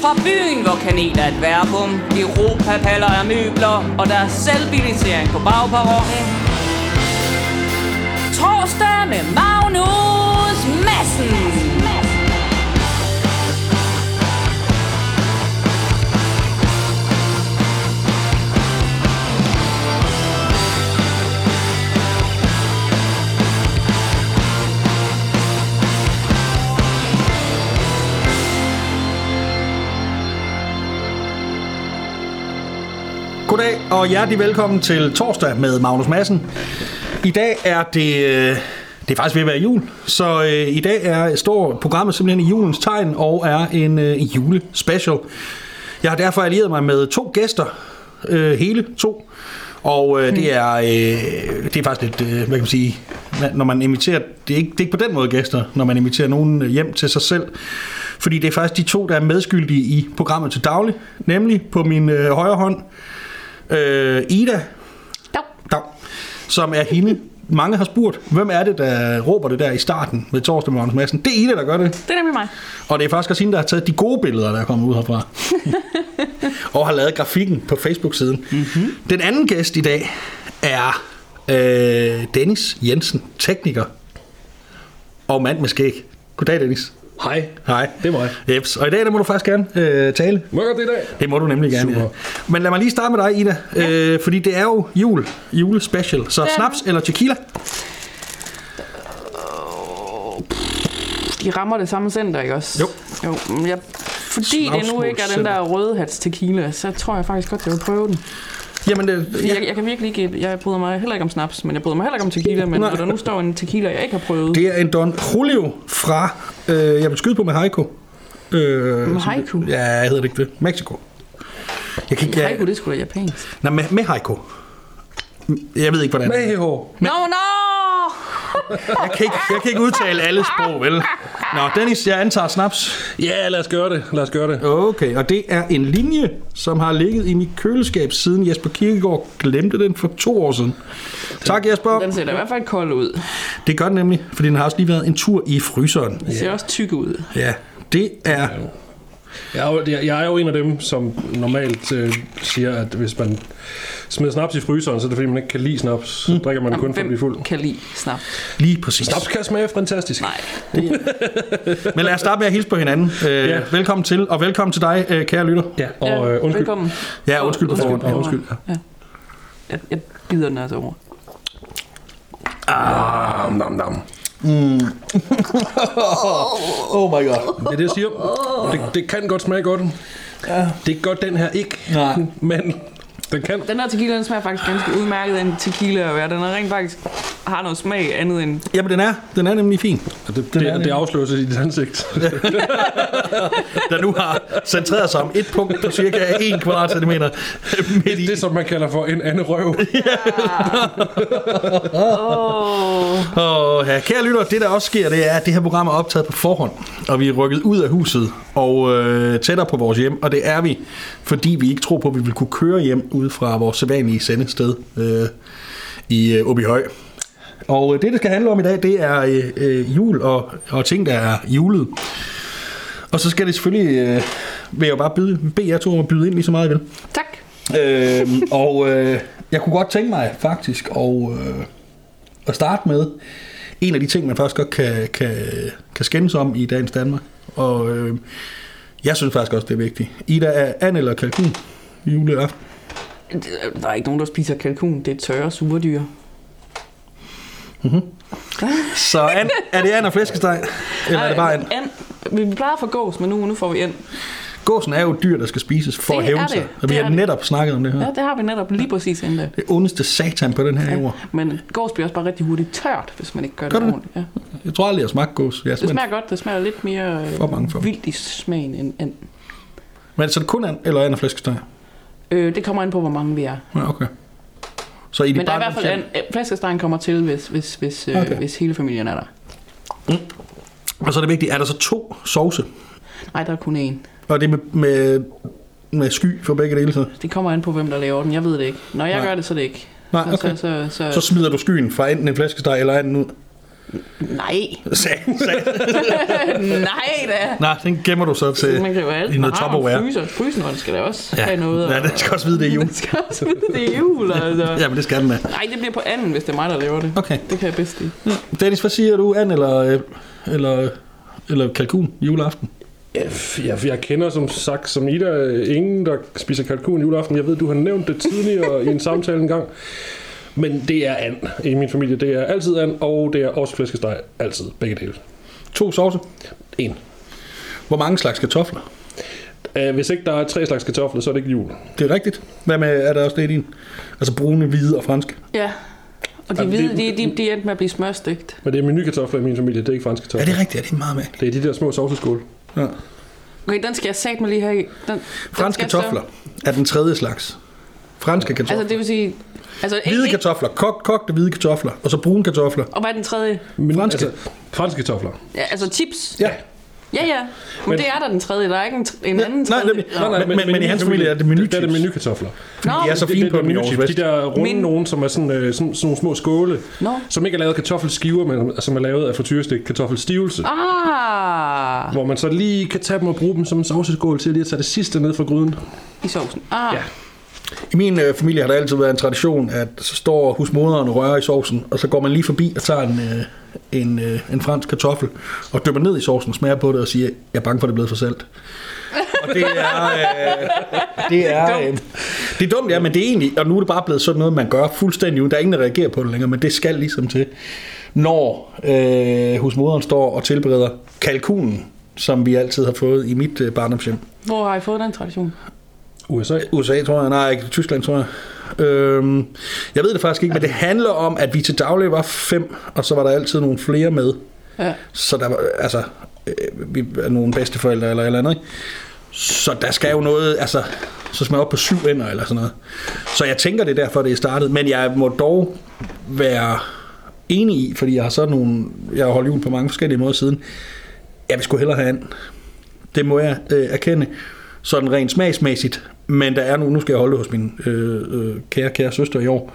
fra byen, hvor kanel er et verbum Europapaller er møbler Og der er selvbilisering på bagperronen. Torsdag med Magnus Madsen. Goddag og hjertelig velkommen til torsdag med Magnus Madsen. I dag er det, øh, det er faktisk ved at være jul, så øh, i dag er, står programmet simpelthen i julens tegn og er en øh, julespecial. Jeg har derfor allieret mig med to gæster, øh, hele to, og øh, det, er, øh, det er faktisk lidt, øh, hvad kan man sige, når man inviterer, det er, ikke, det er ikke på den måde gæster, når man inviterer nogen øh, hjem til sig selv, fordi det er faktisk de to, der er medskyldige i programmet til daglig, nemlig på min øh, højre hånd, øh, Ida, Dag. Dag, som er hende. Mange har spurgt, hvem er det, der råber det der i starten med torsdag Magnus Madsen? Det er Ida, der gør det. Det er nemlig mig. Og det er faktisk også hende, der har taget de gode billeder, der er kommet ud herfra. og har lavet grafikken på Facebook-siden. Mm-hmm. Den anden gæst i dag er øh, Dennis Jensen, tekniker og mand med skæg. Goddag, Dennis. Hej. Hej. Det er mig. Jeps. Og i dag der må du faktisk gerne øh, tale. Må jeg det i dag? Det må du nemlig gerne, Super. ja. Men lad mig lige starte med dig, Ida. Ja. Øh, fordi det er jo jul. Julespecial. Så er snaps eller tequila? De rammer det samme center, ikke også? Jo. jo men jeg, fordi det nu Snavsmål ikke er den der røde hats tequila, så tror jeg faktisk godt, jeg vil prøve den. Jamen, det, Fordi ja, jeg, jeg kan virkelig ikke... Jeg bryder mig heller ikke om snaps, men jeg bryder mig heller ikke om tequila. Men når der nu står en tequila, jeg ikke har prøvet... det er en Don Julio fra, øh, jeg vil skyde på med Haiku. Øh, Med haiku? Ja, jeg hedder det ikke det. Mexico. Jeg kan ikke... Haiku, det skulle da japansk. Nej, med, med Haiku. Jeg ved ikke, hvordan. Mexico. Nå, nå! Jeg kan, ikke, jeg kan ikke udtale alle sprog, vel? Nå, Dennis, jeg antager snaps. Ja, lad os gøre det. Lad os gøre det. Okay, og det er en linje, som har ligget i mit køleskab siden Jesper Kirkegaard glemte den for to år siden. Tak Jesper. Den ser da i hvert fald kold ud. Det gør den nemlig, fordi den har også lige været en tur i fryseren. Den ser også tyk ud. Ja, det er... Jeg er, jo, jeg, er jo en af dem, som normalt øh, siger, at hvis man smider snaps i fryseren, så er det fordi, man ikke kan lide snaps. Så drikker man kun for at blive fuld. Kan lide snaps? Lige præcis. Snaps kan smage fantastisk. Nej. Men lad os starte med at hilse på hinanden. Øh, Ja. Velkommen til, og velkommen til dig, øh, kære lytter. Ja, og øh, undskyld. Velkommen. Ja, undskyld på forhånd. Ja, Undskyld. undskyld. Ja. Jeg, jeg bider den altså over. Ah, nam, nam. Oh my god. Det er det, jeg siger. Det, det kan godt smage godt. Det gør den her ikke. Nej. Men den kan. Den her tequila, den smager faktisk ganske udmærket af en tequila at være. Den er rent faktisk har noget smag andet end... Jamen, den er, den er nemlig fin. Og det, Den er det, det. det afsløres i dit ansigt. Der nu har centreret sig om et punkt på cirka 1 kvadratcentimeter midt i. det, som man kalder for en anden røv. Åh, Og ja, kære lytter, det der også sker, det er, at det her program er optaget på forhånd, og vi er rykket ud af huset og øh, tættere på vores hjem, og det er vi, fordi vi ikke tror på, at vi vil kunne køre hjem ud fra vores sædvanlige sendested øh, i øh, Åbyhøj. Og øh, det, det skal handle om i dag, det er øh, øh, jul og, og ting, der er julet. Og så skal det selvfølgelig, øh, vil jeg jo bare byde, bede jer to om at byde ind lige så meget, I vil. tak. Øh, og øh, jeg kunne godt tænke mig faktisk at, øh, at starte med en af de ting, man faktisk godt kan, kan, kan skændes om i dagens Danmark. Og øh, jeg synes faktisk også, det er vigtigt. Ida, er and eller kalkun juleaften? Der er ikke nogen, der spiser kalkun. Det er tørre surdyr. Så and, er det and og flæskesteg? Eller er det bare and? and? Vi plejer at få gås, men nu, nu får vi and. Gåsen er jo et dyr, der skal spises for Det at hævne sig. Og vi har er det. netop snakket om det her. Ja, det har vi netop lige præcis endda. Det ondeste satan på den her jord. Men gås bliver også bare rigtig hurtigt tørt, hvis man ikke gør, Gør det det? ordentligt. Ja. Jeg tror aldrig, jeg har smagt gås. Jeg Det smager godt. Det smager lidt mere For bange for. øh, vildt i smagen end and. Men så er det kun and eller and og flæskesteg? Øh, det kommer an på, hvor mange vi er. Ja, okay. Så i de Men der er i hvert fald and. øh, Flæskestegen kommer til, hvis, hvis, hvis, øh, Okay. hvis hele familien er der. Og så er det vigtigt, er der så to sovse? Nej, der er kun én. Og det er med, med, med sky for begge dele så? Det kommer an på, hvem der laver den. Jeg ved det ikke. Når jeg Nej. gør det, så er det ikke. Nej, Så- okay. Så, så, så, Så smider du skyen fra enten en flæskesteg eller anden ud? Nej, Sag, sag. nej da. Nej, den gemmer du så til Man kan jo i altid noget man har Tupperware. nogle fryser. Fryseren skal da også Ja. have noget. Ja, den skal også vide, det er jul. Den skal også vide, det er jul, altså. Ja, men det skal den da. Nej, det bliver på anden, hvis det er mig, der laver det. Okay. Det kan jeg bedst lide. Dennis, hvad siger du? And eller, øh, eller, eller kalkun juleaften? Ja, f- Jeg, jeg kender som sagt som Ida øh, ingen, der spiser kalkun juleaften. Jeg ved, du har nævnt det tidligere i en samtale engang. Men det er and i min familie. Det er altid and, og det er også flæskesteg. Altid. Begge dele. To sovse. En. Hvor mange slags kartofler? Uh, hvis ikke der er tre slags kartofler, så er det ikke jul. Det er rigtigt. Hvad med, er der også det i din? Altså brune, hvide og franske. Ja. Og de hvide, det- de, de, de endte med at blive smørstegt. Men det er menukartofler i min familie. Det er ikke franske Er kartofler. det rigtigt? Er det meget med? Det er de der små sovseskål. Ja. Okay, den skal jeg sat mig lige have i. Den, den Franske så- kartofler er den tredje slags. Franske kartofler. Altså, det vil sige... Altså, Hvide ikke, kartofler. Kog, kogte hvide kartofler. Og så brune kartofler. og hvad er den tredje? Men, Franske. Altså, franske kartofler. Ja, altså chips. Ja. Ja, ja. Men, Men- det er der den tredje. Der er ikke en, en Nej, anden nej, tredje. nemlig. Nå. Men- men- men i hans familie er det menuchips. Der er det menukartofler. Nå, de er så fine det, på det, er menuchips. De der runde Min- nogen, som er sådan, øh, sådan, sådan nogle små skåle, Nå. som ikke er lavet af kartoffelskiver, men som er lavet af frityrestik kartoffelstivelse. Ah, Hvor man så lige kan tage dem og bruge dem som en sovseskål til lige at tage det sidste ned fra gryden. i sovsen. Ah, Ja. I min øh, familie har der altid været en tradition, at så står husmoderen og rører i sovsen, og så går man lige forbi og tager en, øh, en, øh, en fransk kartoffel, og dypper ned i sovsen, smager på det og siger, jeg er bange for, at det er blevet for salt. og det er... Øh, det er... Øh, det er dumt, ja, men det er egentlig... Og nu er det bare blevet sådan noget, man gør fuldstændig uden. Der er ingen, der reagerer på det længere, men det skal ligesom til, når øh, husmoderen står og tilbereder kalkunen, som vi altid har fået i mit øh, barndomshjem. hvor har I fået den tradition? USA. USA, tror jeg. Nej, ikke Tyskland, tror jeg. Øhm, jeg ved det faktisk ikke, men det handler om, at vi til daglig var fem, og så var der altid nogle flere med. Ja. Så der var, altså, øh, vi er nogle bedsteforældre eller eller andet, ikke? Så der skal jo noget, altså, så skal man op på syv ender eller sådan noget. Så jeg tænker, det er derfor, det er startet. Men jeg må dog være enig i, fordi jeg har sådan nogle, jeg har holdt jul på mange forskellige måder siden. Jeg vil sgu hellere have and. Det må jeg øh, erkende. Sådan rent smagsmæssigt. Men der er nu, nu skal jeg holde det hos min øh, øh, kære, kære søster i år.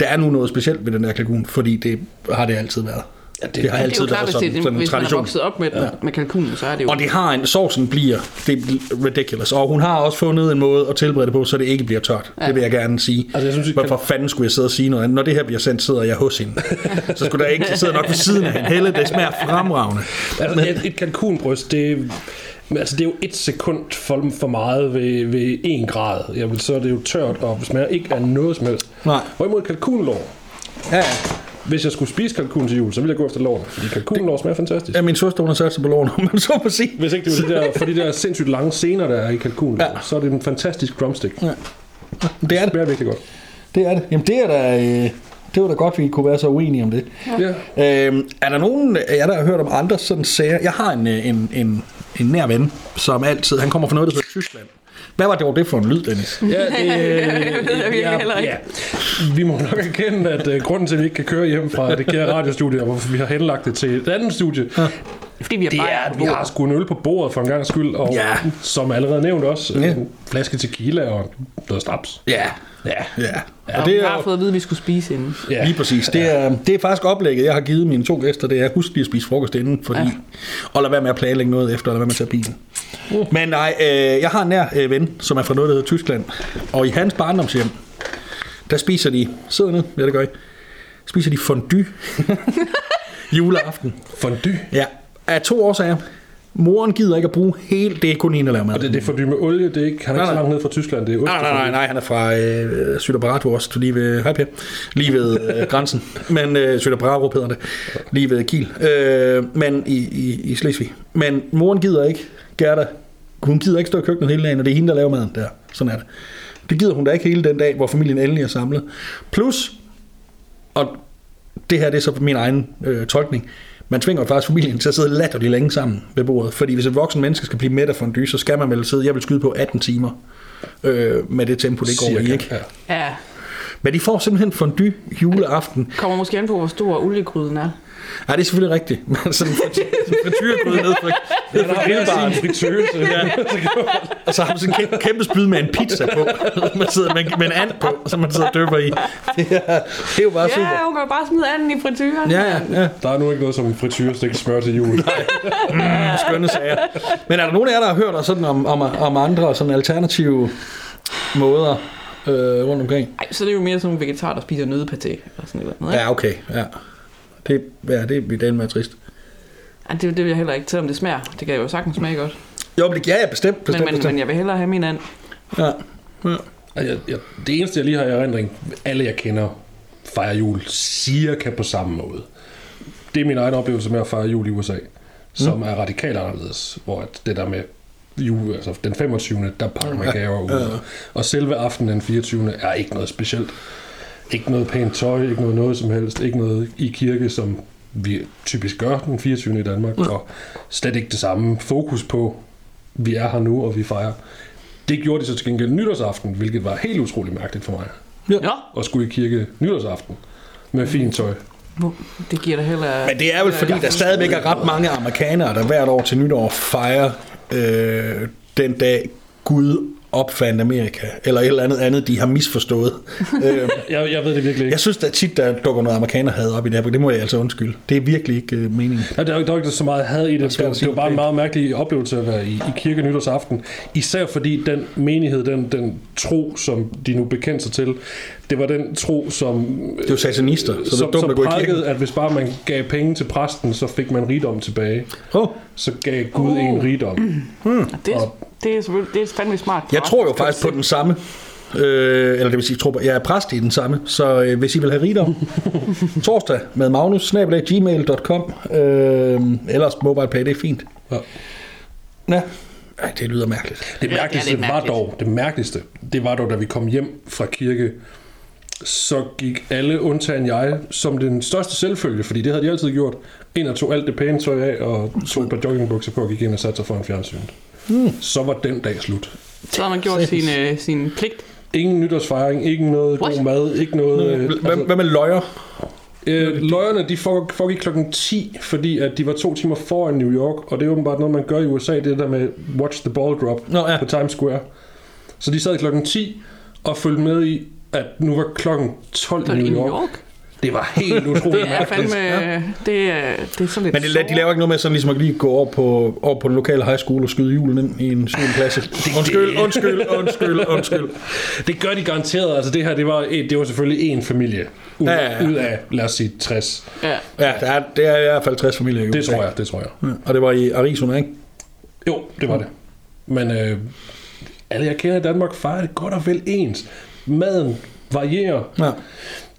Der er nu noget specielt ved den der kalkun, fordi det har det altid været. Ja, det, det har Det er altid jo klart, været sådan, det, sådan en hvis man er tradition. vokset op med, ja. med kalkunen, så er det jo... Og det har en, sovsen bliver, det er ridiculous. Og hun har også fundet en måde at tilberede det på, så det ikke bliver tørt. Ja. Det vil jeg gerne sige. Altså, jeg synes, Hvorfor fanden skulle jeg sidde og sige noget andet? Når det her bliver sendt, sidder jeg hos hende. så skulle der ikke, jeg sidder nok ved siden af hende. Helle, det smager fremragende. Altså, et, et kalkunbryst, det, men altså, det er jo et sekund for, for meget ved, ved 1 grad. Jeg vil, så er det jo tørt, og smager ikke af noget som helst. Nej. Hvorimod kalkunlår, Ja, ja. hvis jeg skulle spise kalkun til jul, så ville jeg gå efter lårene, fordi kalkunlår smager fantastisk. ja min søster, hun har sat sig på lån, om man så må sige. Hvis ikke det var de der, for de der sindssygt lange scener, der er i kalkunlår, Ja. så er det en fantastisk drumstick. Ja. Det er det. smager virkelig godt. Det er det. Jamen, det er da... Øh, det var da godt, vi kunne være så uenige om det. Ja. Øhm, er der nogen af jer, der har hørt om andre sådan sager? Jeg har en, øh, en, en, en nær ven, som altid... Han kommer fra noget, der hedder Tyskland. Hvad var det, var det for en lyd, Dennis? Ja, det, heller ikke. Ja. Vi må nok erkende, at uh, grunden til, at vi ikke kan køre hjem fra det kære radiostudie, og hvorfor vi har henlagt det til et andet studie, ja. Fordi vi har det er, at vi har sgu en øl på bordet for en gang skyld, og Ja. som allerede nævnt også, Ja. en flaske tequila og noget snaps. Ja. Ja. Ja. Og Og det vi er, har fået at vide, at vi skulle spise inden. ja. Lige præcis. Det er, det er faktisk oplægget, jeg har givet mine to gæster. Det er, husk lige at spise frokost inden, fordi, ja. og lad være med at planlægge noget efter, og lad være med at tage bilen. Uh. Men nej, øh, jeg har en nær øh, ven, som er fra noget, der hedder Tyskland. Og i hans barndomshjem, der spiser de, sidder ned, ja det gør I, spiser de fondue juleaften. Fondue. Ja, af to årsager. Moren gider ikke at bruge hele, det kun hende, laver mad. Og det, det er fondue med olie, det er ikke, han er Nej, ikke så langt ned fra Tyskland, det er Nej, nej, nej, nej, han er fra øh, Sydabarato også, lige ved, hej lige ved øh, grænsen, men øh, Sydabarato hedder det, lige ved Kiel, øh, men i, i, i Slesvig. Men moren gider ikke, Gerda, hun gider ikke stå i køkkenet hele dagen, og det er hende, der laver maden der, sådan er det. Det gider hun da ikke hele den dag, hvor familien endelig er samlet. Plus, og det her det er så min egen øh, tolkning, man tvinger jo faktisk familien til at sidde latterligt længe sammen ved bordet. Fordi hvis et voksen menneske skal blive mæt af fondue, så skal man vel sidde, jeg vil skyde på 18 timer øh, med det tempo, det går i, Cirka, ikke? Ja. Ja. Men de får simpelthen fondue juleaften. Kommer måske an på, hvor stor oliegryden er. Ja, det er selvfølgelig rigtigt. Men sådan en frityr- frityregryde ned fra, ned fra grillbaren. sin fritøse. Og så har man sådan en kæmpe, kæmpe spyd med en pizza på. Man sidder med, med en and på, som man sidder og døber i. Det er, det er jo bare super. Ja, hun kan bare smide anden i frityren. Ja, ja, ja. Der er nu ikke noget som frityrestik smør til jul. Skønne sager. Men er der nogen af jer, der har hørt sådan om, om, om andre sådan alternative måder øh, rundt omkring? Ej, så er det jo mere sådan nogle vegetarer, der spiser nødpaté eller sådan noget. Ikke? Ja, okay. Ja. Det, ja, det er den med trist. Ja, det, det vil jeg heller ikke, selvom det smager. Det kan jo sagtens smage godt. Jo, men det, ja, ja, bestemt, Men, bestemt, men, bestemt. men jeg vil hellere have min and. Ja. ja. Jeg, jeg, det eneste, jeg lige har i erindring, alle jeg kender fejrer jul cirka på samme måde. Det er min egen oplevelse med at fejre jul i USA, som mm. er radikalt anderledes, hvor at det der med jul, altså den 25. der pakker man gaver ud, og, og selve aftenen den 24. er ikke noget specielt. Ikke noget pænt tøj, ikke noget noget som helst, ikke noget i kirke, som vi typisk gør den 24. i Danmark, og slet ikke det samme fokus på, vi er her nu, og vi fejrer. Det gjorde de så til gengæld nytårsaften, hvilket var helt utroligt mærkeligt for mig. Ja. At skulle i kirke nytårsaften med fint tøj. Det giver da heller... Men det er vel fordi, der stadigvæk er ret mange amerikanere, der hvert år til nytår fejrer øh, den dag Gud opfandt Amerika, eller et eller andet andet, de har misforstået. øh, Jeg, jeg ved det virkelig ikke. jeg synes da tit, der dukker noget amerikaner had op i det her, det må jeg altså undskylde. Det er virkelig ikke øh, meningen. Ja, der, er- var ikke så meget had i det. svært Det, at det var bare en det. meget mærkelig oplevelse at være i, i kirke nytårsaften. Især fordi den menighed, den, den tro, som de nu bekendte sig til, det var den tro, som, Det jo satanister, så det som, dumt at gå i kirken. at hvis bare man gav penge til præsten, så fik man rigdom tilbage. Oh, Så gav Gud Oh. en rigdom. Det, er- det er selvfølgelig det er fandme smart. jeg tror jo faktisk på den samme. Øh, eller det vil sige, jeg, tror, på- jeg er præst i den samme, så øh, hvis I vil have rigdom, torsdag med magnus, snabelag, gmail.com, øh, ellers MobilePay, det er fint. Ja. Ja, Ej, det lyder mærkeligt. Det Ja, mærkeligste det er var mærkeligt. dog, det mærkeligste, det var dog, da vi kom hjem fra kirke, så gik alle undtagen jeg som den største selvfølge, fordi det havde de altid gjort, ind og tog alt det pæne tøj af, og tog et par joggingbukser på og gik ind og satte sig foran fjernsynet. Mm. Så var den dag slut. Så har man gjort sin, øh, sin pligt. Ingen nytårsfejring, ikke noget What? god mad, ikke noget... Øh, Hvad, hvad med løjer? øh, løjerne, de foregik klokken 10, fordi at de var to timer foran New York, og det er åbenbart noget, man gør i USA, det der med watch the ball drop Nå, ja. på Times Square. Så de sad klokken 10 og fulgte med i, at nu var klokken 12 Så i New New York. Det var helt utroligt Det er mærkeligt. fandme... Det er, det er sådan lidt... Men de, de laver ikke noget med sådan ligesom at lige gå over på, over på den lokale high school og skyde julen ind i en 7. klasse. Undskyld, undskyld, undskyld, undskyld. Det gør de garanteret. Altså det her, det var, et, det var selvfølgelig en familie. Ud, Ja, ja, ja. ud af, lad os sige, 60. Ja. Ja, der er, det er i hvert fald 60 familier Det tror jeg, det tror jeg. Ja, Og det var i Arizona, ikke? Jo, det var det. Men øh, alle jeg kender i Danmark fejrer det godt og vel ens. Maden varierer. Ja.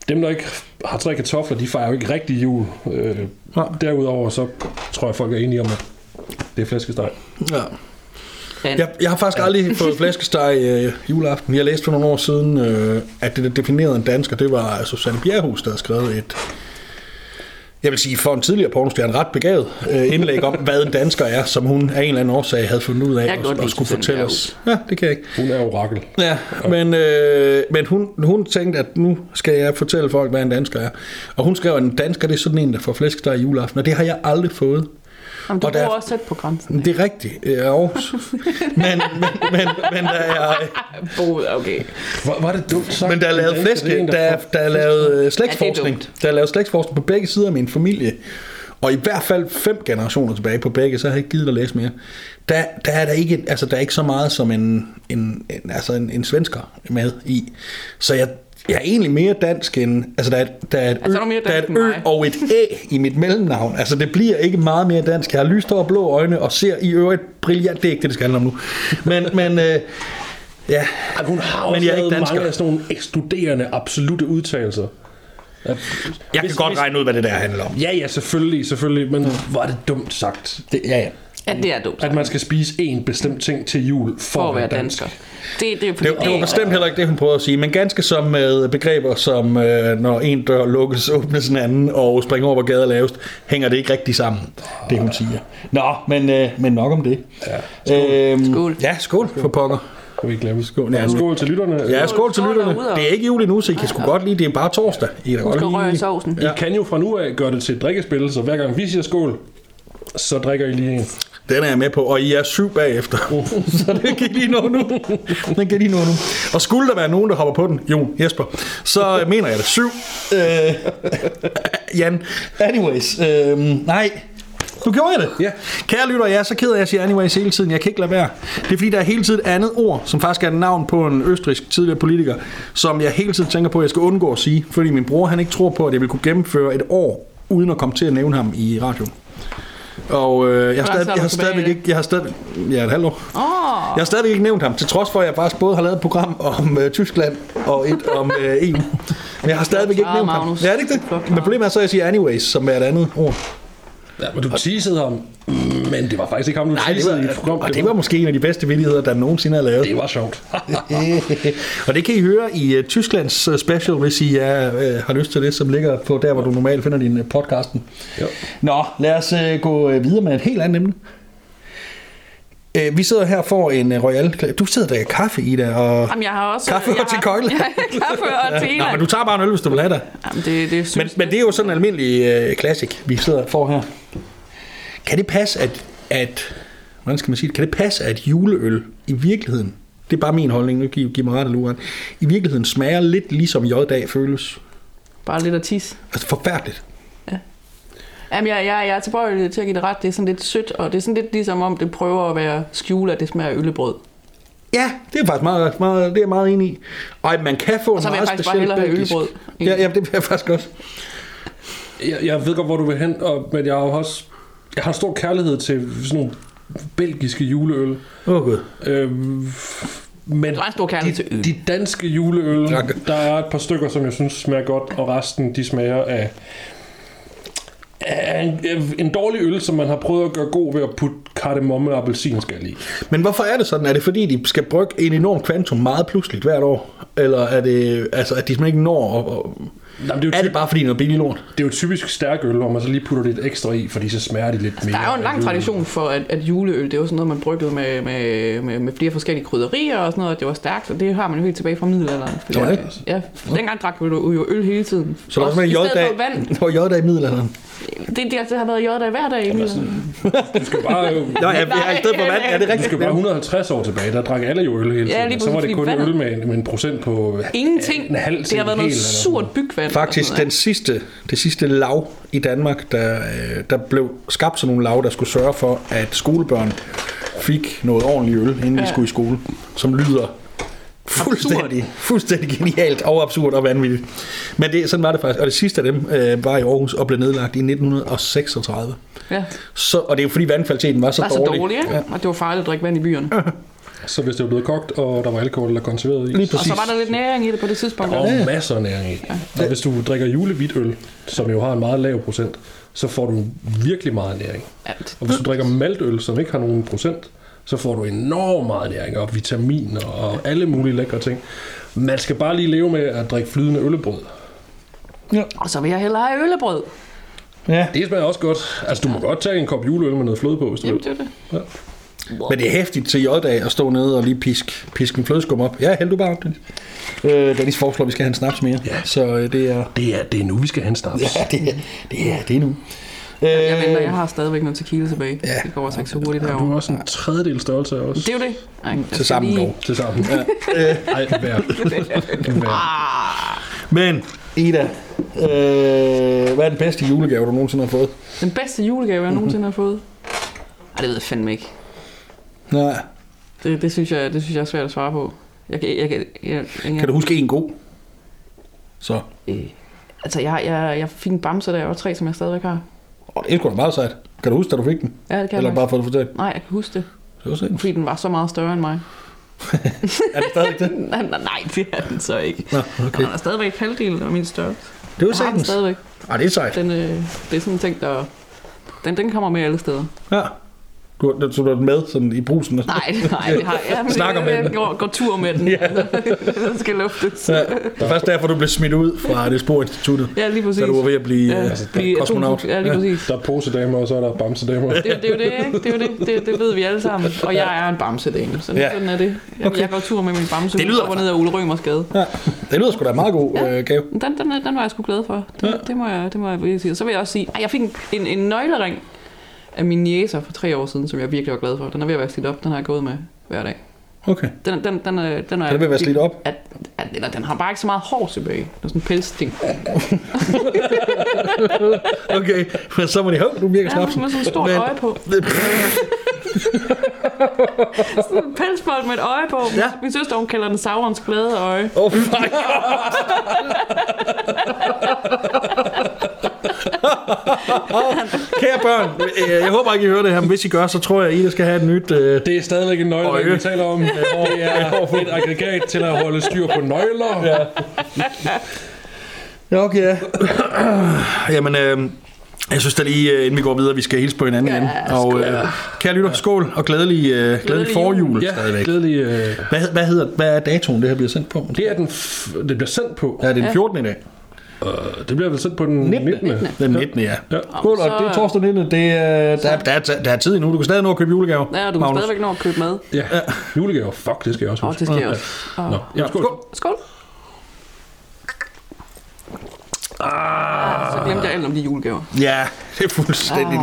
Dem, der ikke har tre kartofler, de fejrer jo ikke rigtig jul. Øh, Nej. derudover så tror jeg, folk er enige om, at det er flæskesteg. ja. Men, Jeg, jeg har faktisk aldrig fået flæskesteg øh, juleaften. Jeg læste for nogle år siden, øh, at det, der definerede en dansker, det var Susanne Bjerghus, der havde skrevet et, jeg vil sige, for en tidligere pornostjerne ret begavet øh, indlæg om, hvad en dansker er, som hun af en eller anden årsag havde fundet ud af godt og, skulle fortælle os. Ja, det kan jeg ikke. Hun er orakel. Ja, men, øh, men hun, hun tænkte, at nu skal jeg fortælle folk, hvad en dansker er. Og hun skrev, at en dansker det er sådan en, der får flæskesteg i juleaften, og det har jeg aldrig fået. Jamen, du og der- bor også tæt på grænsen. Det er rigtigt, øh, Aarhus. men, men, men, men der er... Boet, okay. Var, var det dumt sagt? Men der er lavet flæske, der, er- der er lavet øh, slægtsforskning. dumt. Der er lavet slægtsforskning på begge sider af min familie. Og i hvert fald fem generationer tilbage på begge, så har jeg ikke givet at læse mere. Der, der er der ikke, altså der er ikke så meget som en, en, en, altså en, en svensker med i. Så jeg, jeg er egentlig mere dansk end, altså der er, der er et, Altså, er du mere der er et ø og et æ i mit mellemnavn. Altså det bliver ikke meget mere dansk. Jeg har lyst og blå øjne og ser i øvrigt brilliant. Det er ikke det, det skal handle om nu. Men, men øh, ja, Ej, hun har Men også jeg er lavet ikke dansker. mange af sådan nogle ekskluderende, absolute udtalelser. At, jeg kan godt regne ud, hvad det der handler om. Ja, ja, selvfølgelig, selvfølgelig, men var det dumt sagt, Det, ja, ja. Ja, det er dumt. at man skal spise en bestemt ting til jul for, For at være dansker. Det, det er fordi, Det, det var bestemt heller ikke det, hun prøvede at sige, men ganske som med begreber som, øh, når en dør lukkes, åbnes en anden, og springer over, hvor gader er lavest, hænger det ikke rigtig sammen, det hun siger. Nå, men, øh, men nok om det. Ja. Øhm, Skål. Ja, skål for pokker. Skal vi ikke glemme. Skål, ja, skål til lytterne. Ja, skål til Skål lytterne. derude. Det er ikke jul endnu, så I kan sgu godt lide, det er bare torsdag. I kan godt at røre sovsen. I kan jo fra nu af gøre det til et drikkespil, så hver gang vi siger skål, så drikker I lige en. Den er jeg med på, og I er syv bagefter. så det kan I lige nå nu. Den kan I lige nå nu. Og skulle der være nogen, der hopper på den, Jon, Jesper, så mener jeg det. Syv. Øh, Jan. Anyways. Øh, nej. Du gjorde det. Ja. Kære lytter, jeg er så ked af, at jeg siger anyways hele tiden. Jeg kan ikke lade være. Det er fordi, der er hele tiden et andet ord, som faktisk er et navn på en østrisk tidligere politiker, som jeg hele tiden tænker på, at jeg skal undgå at sige. Fordi min bror, han ikke tror på, at jeg vil kunne gennemføre et år, uden at komme til at nævne ham i radioen. Og øh, jeg, har stadig, jeg har stadigvæk ikke, jeg har stadig, ja, et halvt år. Åh, Jeg har stadigvæk ikke nævnt ham, til trods for, at jeg faktisk både har lavet et program om øh, Tyskland og et om øh, EU. Men jeg har stadigvæk ikke nævnt ham. Magnus. Ja, er det ikke det? Men problemet er så, at jeg siger anyways, som er et andet ord. Ja, men du teasede ham, men det var faktisk ikke ham, du Nej, det teasede i et var, program. og det var måske en af de bedste vildigheder, der nogensinde er lavet. det var sjovt. og det kan I høre i uh, Tysklands uh, special, hvis I er, uh, har lyst til det, som ligger på der, hvor du normalt finder din uh, podcasten. Jo. Nå, lad os uh, gå uh, videre med et helt andet emne. Uh, vi sidder her for en uh, Royal... Du sidder og drikker kaffe, Ida, og... Jamen, jeg har også... Kaffe og jeg til har- køgle. Ja, kaffe og til Nå, men du tager bare en øl, hvis du vil have det. Jamen, det, det synes Men, men det er jo sådan en almindelig uh, classic, vi sidder for her. Kan det passe, at, at... Hvordan skal man sige det? Kan det passe, at juleøl i virkeligheden... Det er bare min holdning, nu giver giv mig ret eller uret. I virkeligheden smager lidt ligesom J-dag føles. Bare lidt af tis. Altså forfærdeligt. Jamen, jeg, jeg, jeg er tilbøjelig til at give det ret. Det er sådan lidt sødt, og det er sådan lidt ligesom om, det prøver at være skjule, at det smager af øllebrød. Ja, det er faktisk meget, meget, det er jeg meget enig i. Og at man kan få Og en så vil jeg meget faktisk bare hellere have belgisk. øllebrød. Ja, ja, det vil jeg faktisk også. Jeg, jeg ved godt, hvor du vil hen, og, men jeg har også jeg har stor kærlighed til sådan nogle belgiske juleøl. Åh oh, gud. Øhm, men kærlighed til de, øl. de danske juleøl, Tak. der er et par stykker, som jeg synes smager godt, og resten de smager af en, en dårlig øl, som man har prøvet at gøre god ved at putte kardemomme og appelsinskal i. Men hvorfor er det sådan? Er det fordi, de skal brygge en enorm kvantum meget pludseligt hvert år? Eller er det, altså, at de simpelthen ikke når? Og, og, Jamen, det, er jo er det bare fordi, noget billig lort? det er jo typisk stærk øl, hvor man så lige putter lidt ekstra i, fordi så smager de lidt mere. Der er jo en lang tradition for, at, at juleøl, det er jo sådan noget, man bryggede med, med, med, med flere forskellige krydderier og sådan noget, og det var stærkt, og det har man jo helt tilbage fra middelalderen. Det var det? Ja, dengang drak vi jo øl hele tiden. Så der er Også også i med stedet J-dag, for vand. der var J-dag i middelalderen. Det, det, det har været J-dag hver dag i middelalderen. Du skal bare, Nå, ja, ja, i stedet for vand, ja, det er du rigtigt. skal bare 150 år tilbage, der drak alle jo øl hele tiden. Ja, lige så var det kun fordi øl vandet- med, med en procent på Ingenting. en halv Det til har været en noget eller sådan surt bygvand. Faktisk sådan den sidste, det sidste lav i Danmark, der, øh, der blev skabt sådan nogle lav, der skulle sørge for, at skolebørn fik noget ordentligt øl, inden ja. de skulle i skole, som lyder fuldstændig, fuldstændig genialt og absurd og vanvittigt. Men det, sådan var det faktisk. Og det sidste af dem øh, var i Aarhus og blev nedlagt i 1936. Ja, Så, og det er jo fordi vandkvaliteten var så var så dårlig. dårligt, ja. og det var farligt at drikke vand i byerne. Så hvis det var blevet kogt, og der var alkohol eller konserveret i, Lige Og så præcis. var der lidt næring i det på det tidspunkt. og Ja. masser af næring i. Og hvis du drikker julehvidt øl, som jo har en meget lav procent, så får du virkelig meget næring. Ja, Og hvis du drikker maltøl, som ikke har nogen procent, så får du enormt meget næring og vitaminer og alle mulige lækre ting. Man skal bare lige leve med at drikke flydende øllebrød. Og så vil jeg hellere have øllebrød. Ja. Det smager også godt. Altså, du må godt tage en kop juleøl med noget fløde på, hvis du Jamen, vil. det er det. Men det er hæftigt til J-dag at stå nede og lige pisk, pisk en flødeskum op. Ja, held du bare Dennis. Øh, Dennis foreslår, at vi skal have en snaps mere. Ja. Så øh, det er... Det er, det er nu, vi skal have en snaps. Ja, det er, det er, det er nu. Jeg Øh, venter, jeg har stadigvæk noget tequila tilbage. Ja. Det går også ikke så hurtigt Du er herovre. også en tredjedel størrelse af os. Det er jo det. Ej, Til sammen lige- dog. Til sammen. Ja. Ej, hver. hver. Men, Ida, øh, hvad er den bedste julegave, du nogensinde har fået? Den bedste julegave, jeg nogensinde har fået? Ej, det ved jeg fandme ikke. Nej. Det, det, synes, jeg, det synes jeg er svært at svare på. Jeg, jeg, jeg, jeg, jeg, jeg, Kan du huske en god? Så. øh, altså, jeg, jeg, jeg fik en bamse, da jeg var tre, som jeg stadigvæk har. Åh, det er sgu da meget sejt. Kan du huske, da du fik den? Ja, det kan Eller jeg bare fået det fortalt? Nej, jeg kan huske det. Det var sindssygt. Fordi den var så meget større end mig. Er det stadig det? Nej, nej, nej, det er den så ikke. Nå, Okay. Den er stadigvæk halvdelen af min størrelse. Det var har den sagtens. stadigvæk. Ej, det er sejt. Den, øh, det er sådan en ting, der... Den, den kommer med alle steder. Ja. Du, du har den med sådan i brusen. Nej, nej, det har jeg. Snakker med jeg den. går, går tur med den. Ja. den skal luftes. Ja, det er først derfor, du blev smidt ud fra det sporinstituttet. Ja, lige præcis. Da du var ved at blive ja, ja, altså, blive kosmonaut. Ja, lige præcis. Der er posedamer, og så er der bamsedamer. Det, det er jo det, ikke? Det er jo det. det. Det ved vi alle sammen. Og jeg er en bamsedame, så Ja. ja. sådan er det. Jeg, Okay. jeg går tur med min bamse Det lyder- og ned ad Ole Rømers gade. Ja, det lyder sgu da en meget god Ja. øh, gave. Den, den, den var jeg sgu glad for. Det, Ja. ja. det, må, jeg, det må jeg sige. Og Så vil jeg også sige, at jeg fik en, en, en nøglering af min jæser for tre år siden, som jeg virkelig var glad for. Den er ved at være slidt op. Den har jeg gået med hver dag. Okay. Den, den, den, er, den er, Den er ved at være slidt op. At, at, eller, den har bare ikke så meget hår tilbage. Det er sådan en pelsting. Okay, men så må de hov, du virker Ja, snapsen. med sådan et stort Men- øje på. Sådan en pelsbold med et øje på. Ja. Min søster, hun kalder den Saurons glade øje. Oh my god. Kære børn, øh, jeg håber ikke, I hører det her, men hvis I gør, så tror jeg, at I skal have et nyt... Øh, Det er stadigvæk en nøgle, vi taler om. Det er et aggregat til at holde styr på nøgler. Ja. ja, okay. ja. Jamen, øh, jeg synes da lige, øh, inden vi går videre, vi skal hilse på hinanden Ja, igen. Og øh, kære lytter, skål og glædelig, øh, glædelig Glædelig forjul Ja, stadigvæk. glædelig. Øh, Hvad, hvad, hedder, hvad er datoen, det her bliver sendt på? det er den, f- det bliver sendt på. Ja, det er den 14. i dag. Uh, det bliver vel sendt på den 19. 19. Den 19. ja. Ja. Skål, og det er torsdag 19. Det, er, der, der, er, der er tid endnu. Du kan stadig nå at købe julegaver. Ja, du kan Magnus. stadigvæk nå at købe mad. Ja. Julegaver. Fuck, det skal jeg også huske. det skal jeg også. Nå, Åh. ja, skål. Skål. Skål. Ah. Så glemte jeg alt om de julegaver. Ja, det er fuldstændig.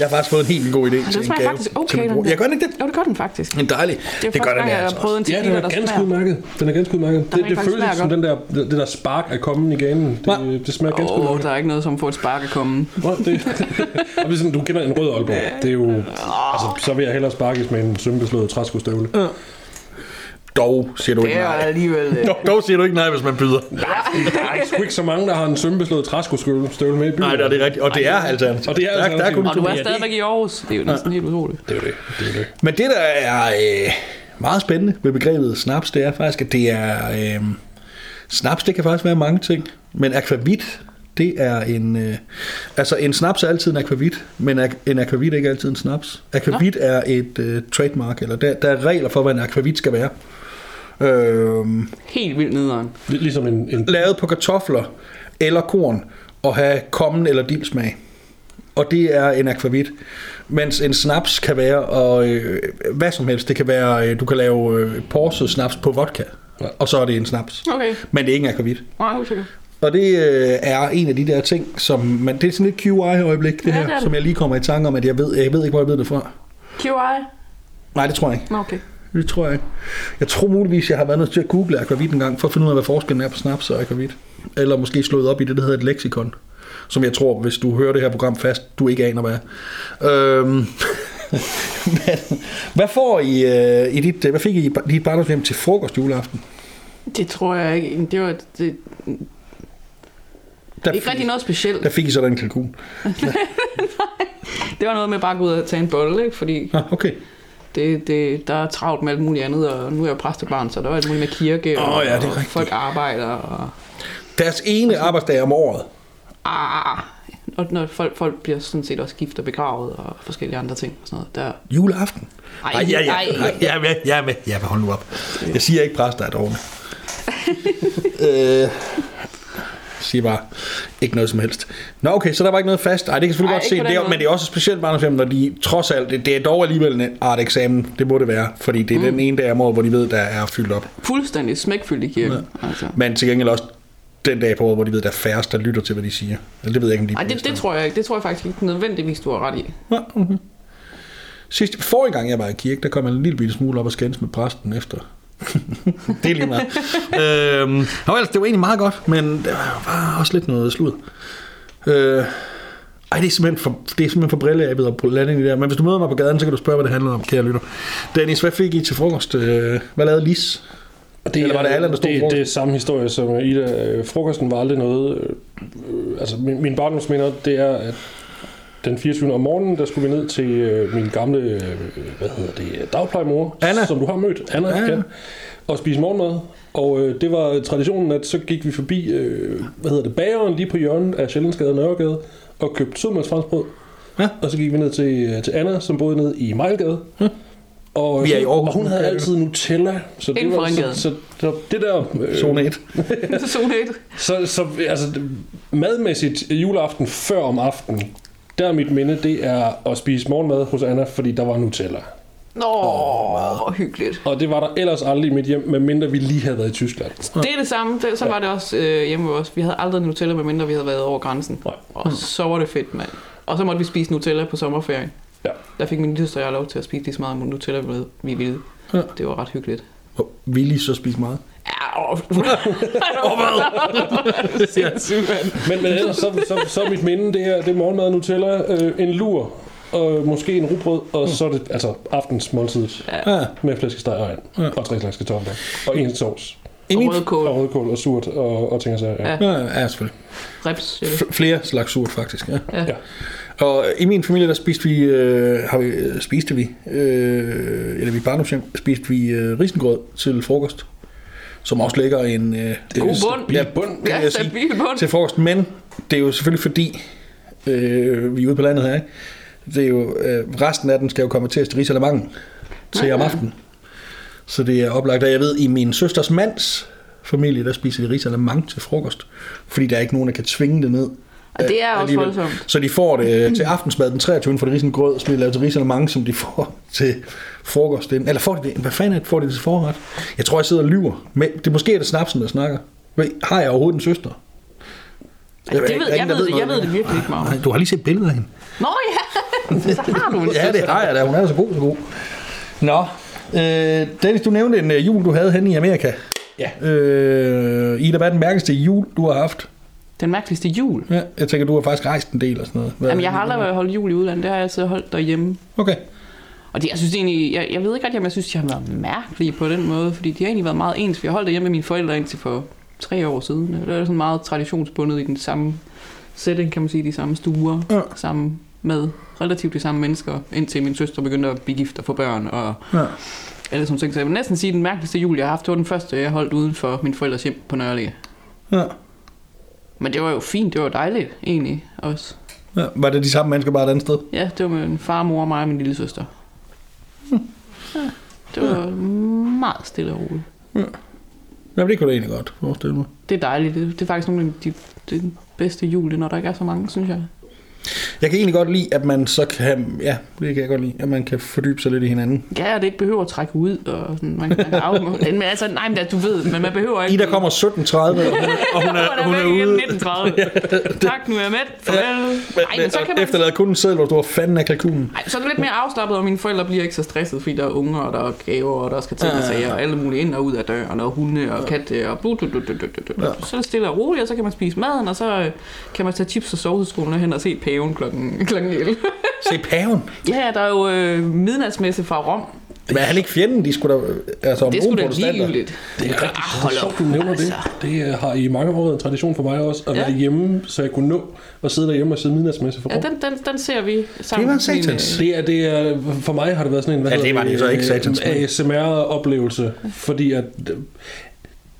Jeg har faktisk fået en helt god idé til Den en smager gave. faktisk til okay. min den. Jeg gør den ikke det. Jo, det gør den faktisk. Men dejligt. Det er Det gør den gang, jeg altså har prøvet en. Ja, den er ganske udmærket. Den er ganske udmærket. Det, det føles som den der, det, der spark er kommet i ganen. Det, det smager ganske Åh, udmærket. der er ikke noget som får et spark at komme. Nå, det, og hvis sådan, du kender en rød Aalborg, det er jo... Altså, så vil jeg hellere sparkes med en sømbeslået træskostøvle. Dog siger du Det ikke er nej. alligevel... øh, Dog, dog siger du ikke nej, hvis man byder. Der er sgu ikke så mange, der har en sømbeslået træskostøvle med i byen. Nej, det er det rigtigt. Og det er alternativet. Og det er Der, der er alternativet. kun Og du er Ja, stadigvæk i Aarhus. Det er jo næsten helt utroligt. Det er jo det. det, er det. Men det, der er øh, meget spændende ved begrebet snaps, det er faktisk, at det er... Øh, snaps, det kan faktisk være mange ting. Men akvavit, det er en... Øh, altså, en snaps er altid en akvavit, men en akvavit er ikke altid en snaps. Akvavit er et øh, trademark, eller der, der er regler for, hvad en akvavit skal være. Øh, Helt vildt nederen. Ligesom en, en lavet på kartofler eller korn og have kommen eller dilsmag. Og det er en akvavit. Mens en snaps kan være og, øh, hvad som helst. Det kan være, øh, du kan lave øh, porset snaps på vodka, Ja. og så er det en snaps. Okay. Men det er ikke en akvavit. Nej, usikker. Og det øh, er en af de der ting, som man, det er sådan et QI-øjeblik, det Ja, her, det det. som jeg lige kommer i tanke om, at jeg ved, jeg ved ikke, hvor jeg ved det fra. QI? Nej, det tror jeg ikke. Okay. Det tror jeg ikke. Jeg tror muligvis, jeg har været nødt til at google akvavit en gang, for at finde ud af, hvad forskellen er på snaps og akvavit. Eller måske slået op i det, der hedder et leksikon. Som jeg tror, hvis du hører det her program fast, du ikke aner, hvad er. Øhm, men, hvad får I, øh, i dit, hvad fik I i dit barndomshjem til frokost juleaften? Det tror jeg ikke. Det var det, Der ikke rigtig noget specielt. Der fik I sådan en kalkun. Det var noget med bare at gå ud og tage en bolle, ikke? fordi Ah, okay. Det, det, der er travlt med alt muligt andet, og nu er jeg præstebarn, så der er alt muligt med kirke, Åh, og, ja, det er og rigtigt. folk arbejder, og, Deres ene arbejdsdag om året. ah, og når folk, folk bliver sådan set også gift og begravet, og forskellige andre ting og sådan noget. Der, Juleaften. Ej, Ej, ja, ja, ej. ej, jeg er med, jeg er med. Ja, men hold nu op. Jeg siger ikke præster er dårlige. øh, siger bare ikke noget som helst. Nå okay, så der var ikke noget fast. Ej, det kan selvfølgelig Ej, godt se. Det er, men det er også specielt barndomshjem, når de trods alt, det, det er dog alligevel en art eksamen. Det må det være, fordi det er mm. den ene dag om året, hvor de ved, der er fyldt op. fuldstændig smækfyldt i kirken. Ja. Altså. Men til gengæld også den dag på året, hvor de ved, der er færrest, der lytter til, hvad de siger. Eller det ved jeg ikke, om de Ej, det, det tror jeg ikke. Det tror jeg faktisk ikke nødvendigvis, du har ret i. Ja, okay. Sidste, forrige gang, jeg var i kirke, der kom jeg en lille bitte smule op og skændes med præsten efter. det er lige meget. øhm, nå, ellers, det var egentlig meget godt, men det var også lidt noget slud. Øh, ej, det er simpelthen for, det er simpelthen for brilleabet i det der. Men hvis du møder mig på gaden, så kan du spørge, hvad det handler om, kære lytter. Dennis, hvad fik I til frokost? Øh, hvad lavede Lis? Og det, Eller var det Allan, der stod det, det er samme historie som Ida. Øh, Frokosten var aldrig noget... Øh, øh, altså, min, min barndomsminder, det er, at den 24. om morgenen, der skulle vi ned til øh, min gamle, øh, hvad hedder det, dagplejemor, Anna. som du har mødt, Anna, Ja, ja, ja. ja. og spise morgenmad. Og øh, det var traditionen, at så gik vi forbi, øh, hvad hedder det, bageren lige på hjørnet af Sjællandsgade og Nørregade, og købte sødmandsfranskbrød. Ja. Og så gik vi ned til, til Anna, som boede nede i Mejlgade. Og, Vi er i Aarhus og hun havde altid Nutella. Så det, var, så, så, så, det der... Øh, Zone 1. Zone 1. så, så altså, madmæssigt juleaften før om aftenen, der er mit minde, det er at spise morgenmad hos Anna, fordi der var Nutella. Nå, hvor hyggeligt. Og det var der ellers aldrig i mit hjem, medmindre vi lige havde været i Tyskland. Det er det samme. Det, så var det også øh, hjemme hos os. Vi havde aldrig Nutella, medmindre vi havde været over grænsen. Nej. Og så var det fedt, mand. Og så måtte vi spise Nutella på sommerferien. Ja. Der fik min lille søster og jeg lov til at spise lige så meget Nutella, med, vi ville. Ja. Det var ret hyggeligt. Og Willy så spise meget. Ja, og... Mand. Men, men ellers, så, så, så mit minde, det er, det er morgenmad, Nutella, øh, en lur, og måske en rugbrød, og så er det altså aftens måltid Ja. med flæskesteg og and, Ja. og tre slags kartofler, og en sovs, I Og min, rødkål. og rødkål og surt, og, og ting og sager. Ja. Ja. ja, selvfølgelig. Reps. Ja. F- flere slags surt, faktisk. Ja. Ja. Ja. Og i min familie, der spiste vi, øh, har vi, øh, spiste vi, øh, eller vi barndomshjem, spiste vi øh, risengrød til frokost, som også lægger en... Øh, God bund. Stabil bund. kan Ja, jeg sige, bund. til frokost, men det er jo selvfølgelig fordi, øh, vi er ude på landet her, ikke? det er jo, øh, resten af den skal jo komme til til risalamangen til om aftenen. Så det er oplagt, og jeg ved, i min søsters mands familie, der spiser de risalamang til frokost, fordi der er ikke nogen, der kan tvinge det ned. Og det er også alligevel. voldsomt. Så de får det øh, til aftensmad den 23. for det risengrød, som de laver til risalamang, som de får til frokost. Eller får de det? Hvad fanden er det, får de det til forret? Jeg tror, jeg sidder og lyver. Men det, måske er det snapsen, der snakker. Har jeg overhovedet en søster? Det ved, jeg, der ved, det, jeg ved det virkelig ikke meget. Nej, du har lige set billedet af hende. Nå ja, så har du en Ja, det har jeg da. Hun er så god, så god. Nå, øh, Dennis, du nævnte en øh, jul, du havde henne i Amerika. Ja. Øh, Ida, hvad er den mærkeligste jul, du har haft? Den mærkeligste jul. Ja, jeg tænker, du har faktisk rejst en del og sådan noget. Hvad, Jamen, jeg har aldrig holdt jul i udlandet. Det har jeg altid holdt derhjemme. Okay. Og det, jeg synes egentlig, jeg, jeg ved ikke rigtig, om jeg synes, de har været mærkelige på den måde, fordi de har egentlig været meget ens. Vi har holdt derhjemme med mine forældre indtil for tre år siden. Det er sådan meget traditionsbundet i den samme setting, kan man sige, de samme stuer, Ja. sammen med relativt de samme mennesker, indtil min søster begyndte at blive gift og få børn og Ja. alle sådan ting. Så jeg vil næsten sige, at den mærkeligste jul, jeg har haft, det var den første, jeg holdt uden for min forældres hjem på Nørre Ja. Men det var jo fint, det var dejligt egentlig også. ja. Var det de samme mennesker bare et andet sted? Ja, det var med min far, mor, mig og min lille søster. Ja, det var meget stille og roligt. Ja, det kunne jeg egentlig godt forestille mig. Det er dejligt. Det, det er faktisk nogle af de, de bedste jul, når der ikke er så mange, synes jeg. Jeg kan egentlig godt lide, at man så kan, ja, det kan jeg godt lide, at man kan fordybe sig lidt i hinanden. Ja, og det ikke behøver at trække ud, og sådan, man, kan af, men altså, nej, men du ved, men man behøver ikke... Ida kommer 17.30, og hun, og hun er, hun er ude. 1930. tak, nu er jeg med. Farvel. Nej, men så kan man... Efterlader kun en seddel, hvor du har fanden af kalkunen. Ej, så er det lidt mere afslappet, og mine forældre bliver ikke så stresset, fordi der er unger, og der er gaver, og der skal Ja, og ja, ja. sager, og alle mulige ind og ud af døren, og hunde og katte, og blu, blu, blu, blu, blu, blu. Så er det stille og roligt, og så kan man spise maden, og så øh, kan man tage chips og sovseskoene hen og se paven klokken, klokken 11. Se paven. ja, der er jo øh, midnatsmesse fra Rom. Men er han ikke fjenden? De skulle da, altså om Det er sgu da ligegyldigt. Det er rigtig Ah, hold sjovt, du nævner altså. det. Det øh, har i mange år været en tradition for mig også, at Ja. være hjemme, så jeg kunne nå at sidde derhjemme og sidde midnadsmesse for Ja, den, den, den ser vi sammen. Det var satans. Det er, det er, for mig har det været sådan en hvad Ja, det var det så ikke satans, men- ASMR-oplevelse, fordi at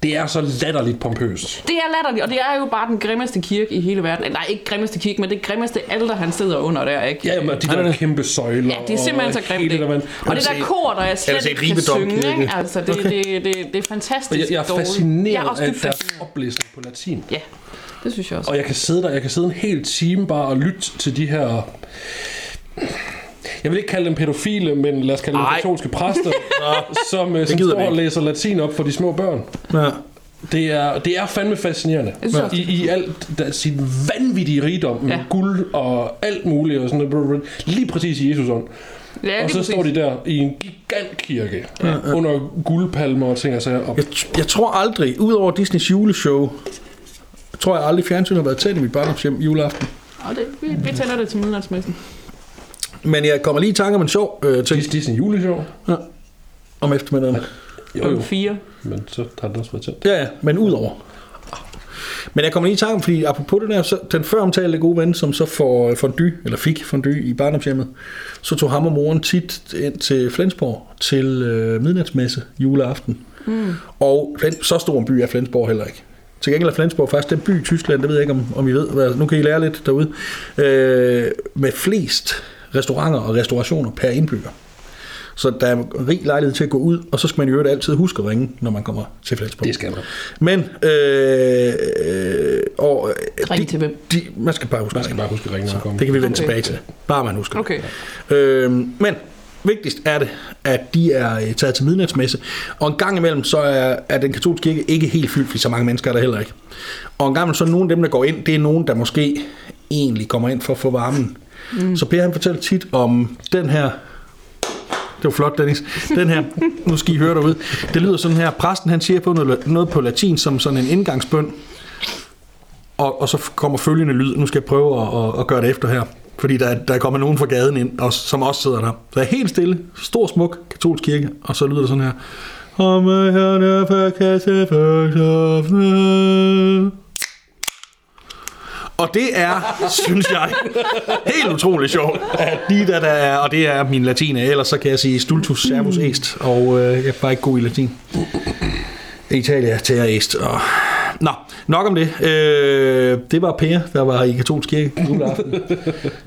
det er så latterligt pompøst. Det er latterligt, og det er jo bare den grimmeste kirke i hele verden. Nej, ikke grimmeste kirke, men det grimmeste alter, han sidder under der, ikke? Ja, men de der nej. kæmpe søjler. Ja, det er simpelthen så og grimt. det der, man- Og det der kor, der jeg slet ikke kan synge, ikke? Altså, det, det, det, det er fantastisk Jeg, jeg er fascineret Jeg er også af deres oplæsning på latin. Ja, det synes jeg også. Og jeg kan sidde der, jeg kan sidde en hel time bare og lytte til de her... Jeg vil ikke kalde dem pædofile, men lad os kalde dem Ej. katolske præster, som, øh, som står og læser latin op for de små børn. Ja. Det er, det er fandme fascinerende. Også, I, I alt der, sin vanvittige rigdom med Ja. guld og alt muligt og sådan noget. Lige præcis i Jesus ånd. Ja, og så præcis. står de der i en gigantkirke ja. under guldpalmer og ting og sager. Jeg, jeg tror aldrig, udover Disneys juleshow, tror jeg aldrig fjernsynet har været tæt i mit barndomshjem juleaften. Og det, vi, vi tænder det til midnatsmessen. Men jeg kommer lige i tanke om en sjov øh, ting Dis- Disney juleshow. om eftermiddagen. Jo, Klokken jo. 4. Men så har den også været tændt. Ja, ja, men udover. Men jeg kommer lige i tanke om, fordi apropos det der, så, den før omtalte gode ven, som så får øh, fondue, eller fik fondue i barndomshjemmet, så tog ham og moren tit ind til Flensborg til øh, midnatsmesse juleaften. Mm. Og så stor en by er Flensborg heller ikke. Til gengæld er Flensborg faktisk den by i Tyskland, det ved jeg ikke, om, om I ved. Nu kan I lære lidt derude. Øh, med flest restauranter og restaurationer per indbygger. Så der er rig lejlighed til at gå ud, og så skal man jo øvrigt altid huske at ringe, når man kommer til Flensborg. Det skal man. Men, øh, øh, og, øh, Ring de- til hvem? De, man skal bare huske Man at skal ringe. bare huske at ringe, når man kommer. Det kan vi vende Okay. tilbage til. Bare man husker. det. Okay. Øhm, men vigtigst er det, at de er øh, taget til midnatsmesse, og en gang imellem, så er, er den katolske kirke ikke helt fyldt, fordi så mange mennesker er der heller ikke. Og en gang imellem, så er nogle af dem, der går ind, det er nogen, der måske egentlig kommer ind for at få varmen. Mm. Så Per han fortæller tit om den her det var flot, Dennis. Den her, nu skal I høre derude. Det lyder sådan her. Præsten han siger på noget, noget på latin som sådan en indgangsbøn. Og, og så kommer følgende lyd. Nu skal jeg prøve at, at, at gøre det efter her. Fordi der, der kommer nogen fra gaden ind, og, som også sidder der. Så er helt stille. Stor, smuk katolsk kirke. Og så lyder det sådan her. Om kasse og det er, synes jeg, helt utroligt sjovt, at de der, der er, og det er min latin, ellers så kan jeg sige stultus servus est, og øh, jeg er bare ikke god i latin. Italia, terra est, og... Nå, nok om det. Øh, det var Per, der var i katolsk kirke juleaften.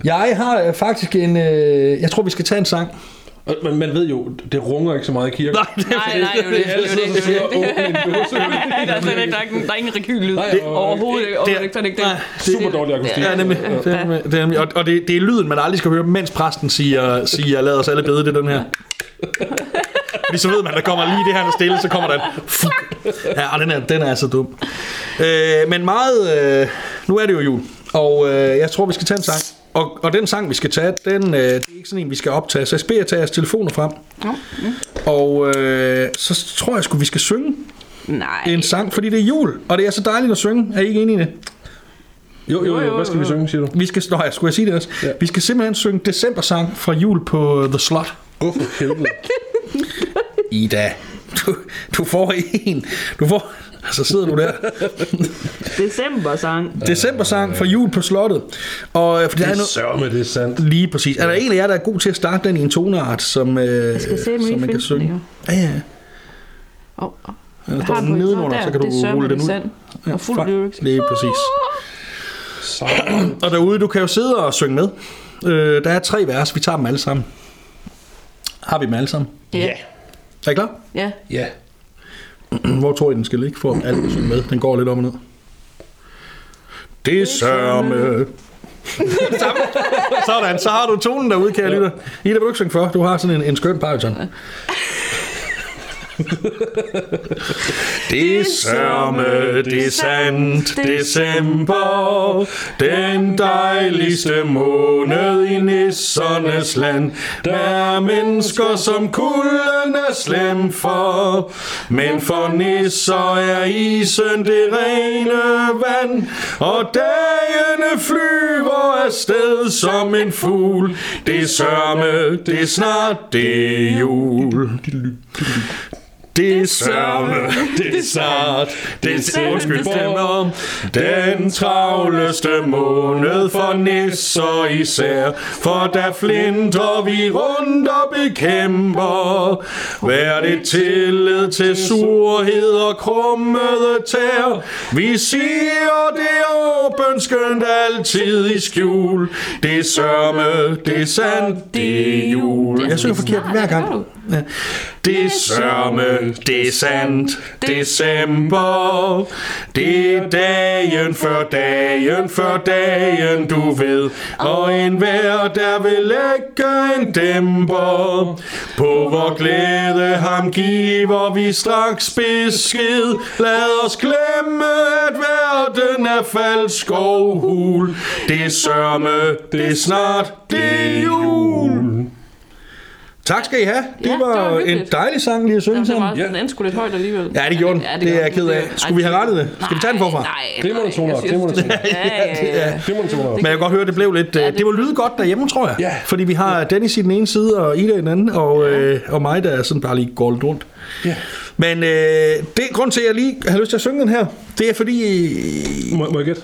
Jeg har øh, faktisk en... Øh, jeg tror, vi skal tage en sang. Og Man, man ved jo, det runger ikke så meget i kirken. Nej, det er Nej, nej, det er jo det. Det er det. åbner en dåse. Der er slet ikke, der er ikke, der er ingen og- Overhovedet. Så er det ikke det. Nej, Super dårlig akustik. Ja, nemlig. Det er, nemlig- det er, nemlig. Og, og det, det er lyden, man aldrig skal høre, mens præsten siger, siger lad os alle bede, det den her. Fordi så ved man, der kommer lige det her, der er stille, så kommer der en. Ja, og den er, den er altså dum. Øh, men meget... Øh, nu er det jo jul, og øh, jeg tror, vi skal tage en sang. Og, og den sang, vi skal tage, den, øh, det er ikke sådan en, vi skal optage. Så jeg beder jer tage jeres telefoner frem. Og øh, så tror jeg sgu, vi skal synge Nej. en sang, fordi det er jul. Og det er så dejligt at synge. Er I ikke enige i det? Jo, jo, jo. Hvad skal vi synge, siger du? Vi skal, nå, ja, skulle jeg sige det også? Ja. Ja. Vi skal simpelthen synge decembersang fra jul på The Slot. Åh, for helvede. Ida, du, du får en. Du får... Så sidder du der. December-sang. Decembersang fra jul på slottet. Og øh, fordi der er Det er noget, sørme, det er sandt. lige præcis. Er der en af jer, der er god til at starte den i en toneart, som, øh, som man kan synge? den, Ja, ja. Åh, åh. Der Jeg står nedenunder, der. så kan du Det er sørme, rulle den det ud. er sandt. Og fuld lyrics. Lige præcis. Så. Og derude, du kan jo sidde og synge med. Øh, der er tre vers, vi tager dem alle sammen. Har vi dem alle sammen? Ja. Er I klar? Ja. Ja. Hvor tror I, den skal ligge for at alt synge med? Den går lidt op og ned. Det sørme. Sådan, så har du tonen derude, kære lytter. Ida, vil du ikke synge for? Du har sådan en, en skøn bariton. Det sørme, det er sandt, december, den dejligste måned i nissernes land. Der er mennesker, som kulden er slem for, men for nisser er isen det rene vand, og dagene flyver afsted som en fugl. Det sørme, det er snart, det er jul. Det er sørme, det er snart, det er december. Den travleste måned for nisser især, for der flinter vi rundt og bekæmper. Vær det tillid til surhed og krummede tær. Vi siger det åbent skønt altid i skjul. Det er sørme, det er sandt, det er jul. Jeg synger forkert hver gang. Ja. Det er sørme, det er sandt, december. Det er dagen før dagen før dagen, du ved. Og en hver, der vil lægge en dæmper. På vor glæde ham giver vi straks besked. Lad os glemme, at verden er falsk og hul. Det er sørme, det er snart, det er jul. Tak skal I have. Det Ja, det var, var en dejlig sang lige at synge Det var sammen. meget, den endte sgu lidt højt alligevel. Ja, det gjorde den. Det er jeg ked af. Skulle vi have rettet det? Skal vi tage den forfra? Nej, Glimrende toner, glimrende det- toner. Ja, ja, ja. Det må du tro Men jeg kan godt høre, det blev lidt... Ja, det, det var lyde godt derhjemme, tror jeg. Ja. Fordi vi har Dennis i den ene side, og Ida i den anden, og, øh, og mig, der er sådan bare lige går lidt rundt. Ja. Men øh, det grund til, at jeg lige har lyst til at synge den her, det er fordi... Må, må jeg gætte?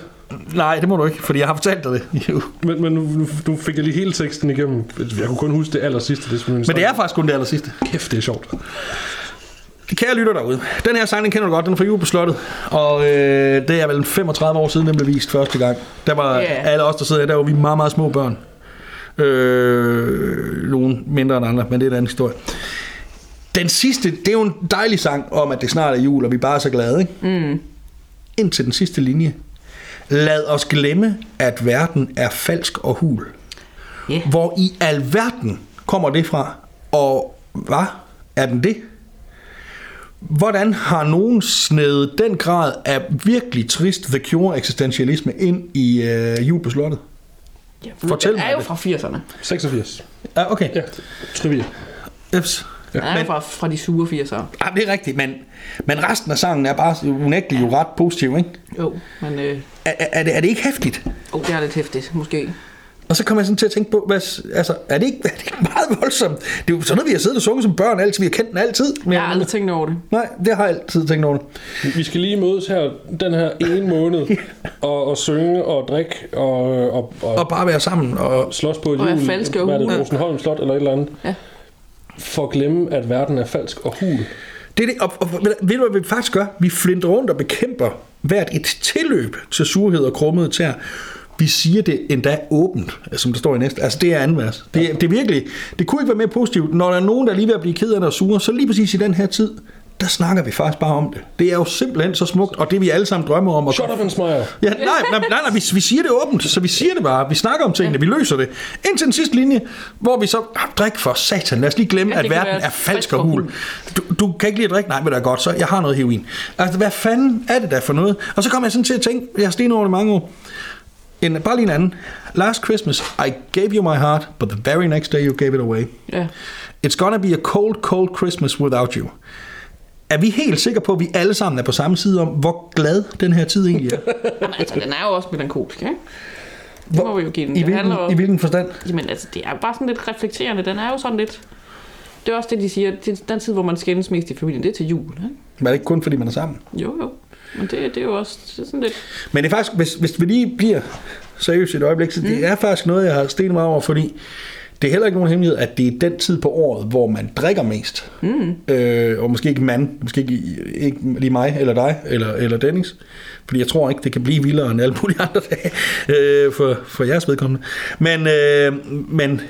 Nej, det må du ikke, fordi jeg har fortalt dig det. Jo. Men, men nu, nu, fik jeg lige hele teksten igennem. Jeg kunne kun huske det aller sidste. Det Men det er faktisk kun det aller sidste. Kæft, det er sjovt. Kære lytter derude, den her sang, den kender du godt, den er fra Jul på Slottet, og øh, det er vel 35 år siden, den blev vist første gang. Der var yeah. alle os, der sidder her, der var vi meget, meget små børn. Øh, nogle mindre end andre, men det er en anden historie. Den sidste, det er jo en dejlig sang om, at det snart er jul, og vi bare er så glade, ikke? Mm. Indtil den sidste linje. Lad os glemme, at verden er falsk og hul. Ja. Hvor i alverden kommer det fra? Og hvad? Er den det? Hvordan har nogen snedet den grad af virkelig trist The Cure eksistentialisme ind i øh, jul på slottet? Ja, Fortæl den mig er jo det. fra 80'erne. 86. Ja, okay. Ja, trivia. Eps. Den er Men- fra, fra de sure 80'ere. Ja, det er rigtigt, men, men resten af sangen er bare unægteligt jo ret positiv, ikke? Jo, men øh, Er, er, er, det, er det ikke hæftigt? oh, det er lidt hæftigt, måske. Og så kommer jeg sådan til at tænke på, hvad, altså, er, det ikke, er det ikke meget voldsomt? Det er jo sådan noget, vi har siddet og sunget som børn altid. Vi har kendt den altid. Men Jeg har aldrig tænkt over det. Nej, det har jeg altid tænkt over det. Vi skal lige mødes her den her ene måned og, og synge og drikke og, og, og, Og bare være sammen. Og, slås på et Og falske og Hvad er det, hule. Rosenholm Slot eller et eller andet. Ja. For at glemme, at verden er falsk og hul det er det, og, og ved ved du, hvad vi faktisk gør? Vi flinter rundt og bekæmper hvert et tilløb til surhed og krummede tær. Vi siger det endda åbent, øh, som der står i næste. Altså, det er anden vers. Det, det er virkelig, det kunne ikke være mere positivt. Når der er nogen, der er lige ved at blive ked af det og sure, så lige præcis i den her tid, der snakker vi faktisk bare om det. Det er jo simpelthen så smukt, og det vi alle sammen drømmer om. At Shut up and smile. Ja, nej, nej, nej, nej vi, vi siger det åbent, så vi siger det bare. Vi snakker om tingene, vi løser det. Indtil den sidste linje, hvor vi så, ah, drik for satan, lad os lige glemme, Ja, at verden er falsk og og hul. Du, du kan ikke lide at drikke? Nej, men det er godt, så jeg har noget heroin. Altså, hvad fanden er det der for noget? Og så kommer jeg sådan til at tænke, jeg har stenet over det mange år, en, bare lige en anden. Last Christmas, I gave you my heart, but the very next day you gave it away. Ja. It's gonna be a cold, cold Christmas without you. Er vi helt sikre på, at vi alle sammen er på samme side om, hvor glad den her tid egentlig er? Jamen, altså, den er jo også melankolsk, ikke? Det må vi jo give den. I Det hvilken, om, I hvilken forstand? Jamen, altså, det er jo bare sådan lidt reflekterende. Den er jo sådan lidt... Det er også det, de siger. Det er den tid, hvor man skændes mest i familien. Det er til jul, ikke? Men er det ikke kun, fordi man er sammen? Jo, jo. Men det, det er jo også det er sådan lidt... Men det er faktisk, hvis, hvis vi lige bliver seriøse et øjeblik, så det er faktisk noget, jeg har stenet mig over, fordi det er heller ikke nogen hemmelighed, at det er den tid på året, hvor man drikker mest. Mm. Øh, og måske ikke mand, måske ikke, ikke lige mig, eller dig, eller, eller Dennis. Fordi jeg tror ikke, det kan blive vildere end alle mulige andre dage øh, for, for jeres vedkommende. Men, øh, men, men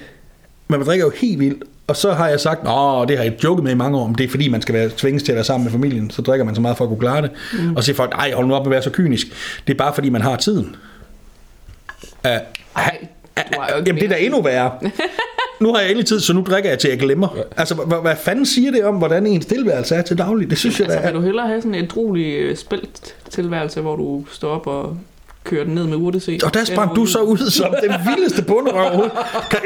man drikker jo helt vildt. Og så har jeg sagt, at det har jeg joket med i mange år, om det er fordi, man skal være tvinges til at være sammen med familien, så drikker man så meget for at kunne klare det. Mm. Og så siger folk, nej, hold nu op med at være så kynisk. Det er bare fordi, man har tiden. Uh, Ej, Jamen, det er da endnu værre. nu har jeg endelig tid, så nu drikker jeg til, jeg glemmer. Altså, hvad, hvad fanden siger det om, hvordan ens tilværelse er til daglig? Det synes jeg, Altså, da vil er... du hellere have sådan en drolig spældt tilværelse, hvor du står op og kører den ned med urtec? Og der sprang du så ud som den vildeste bunderøv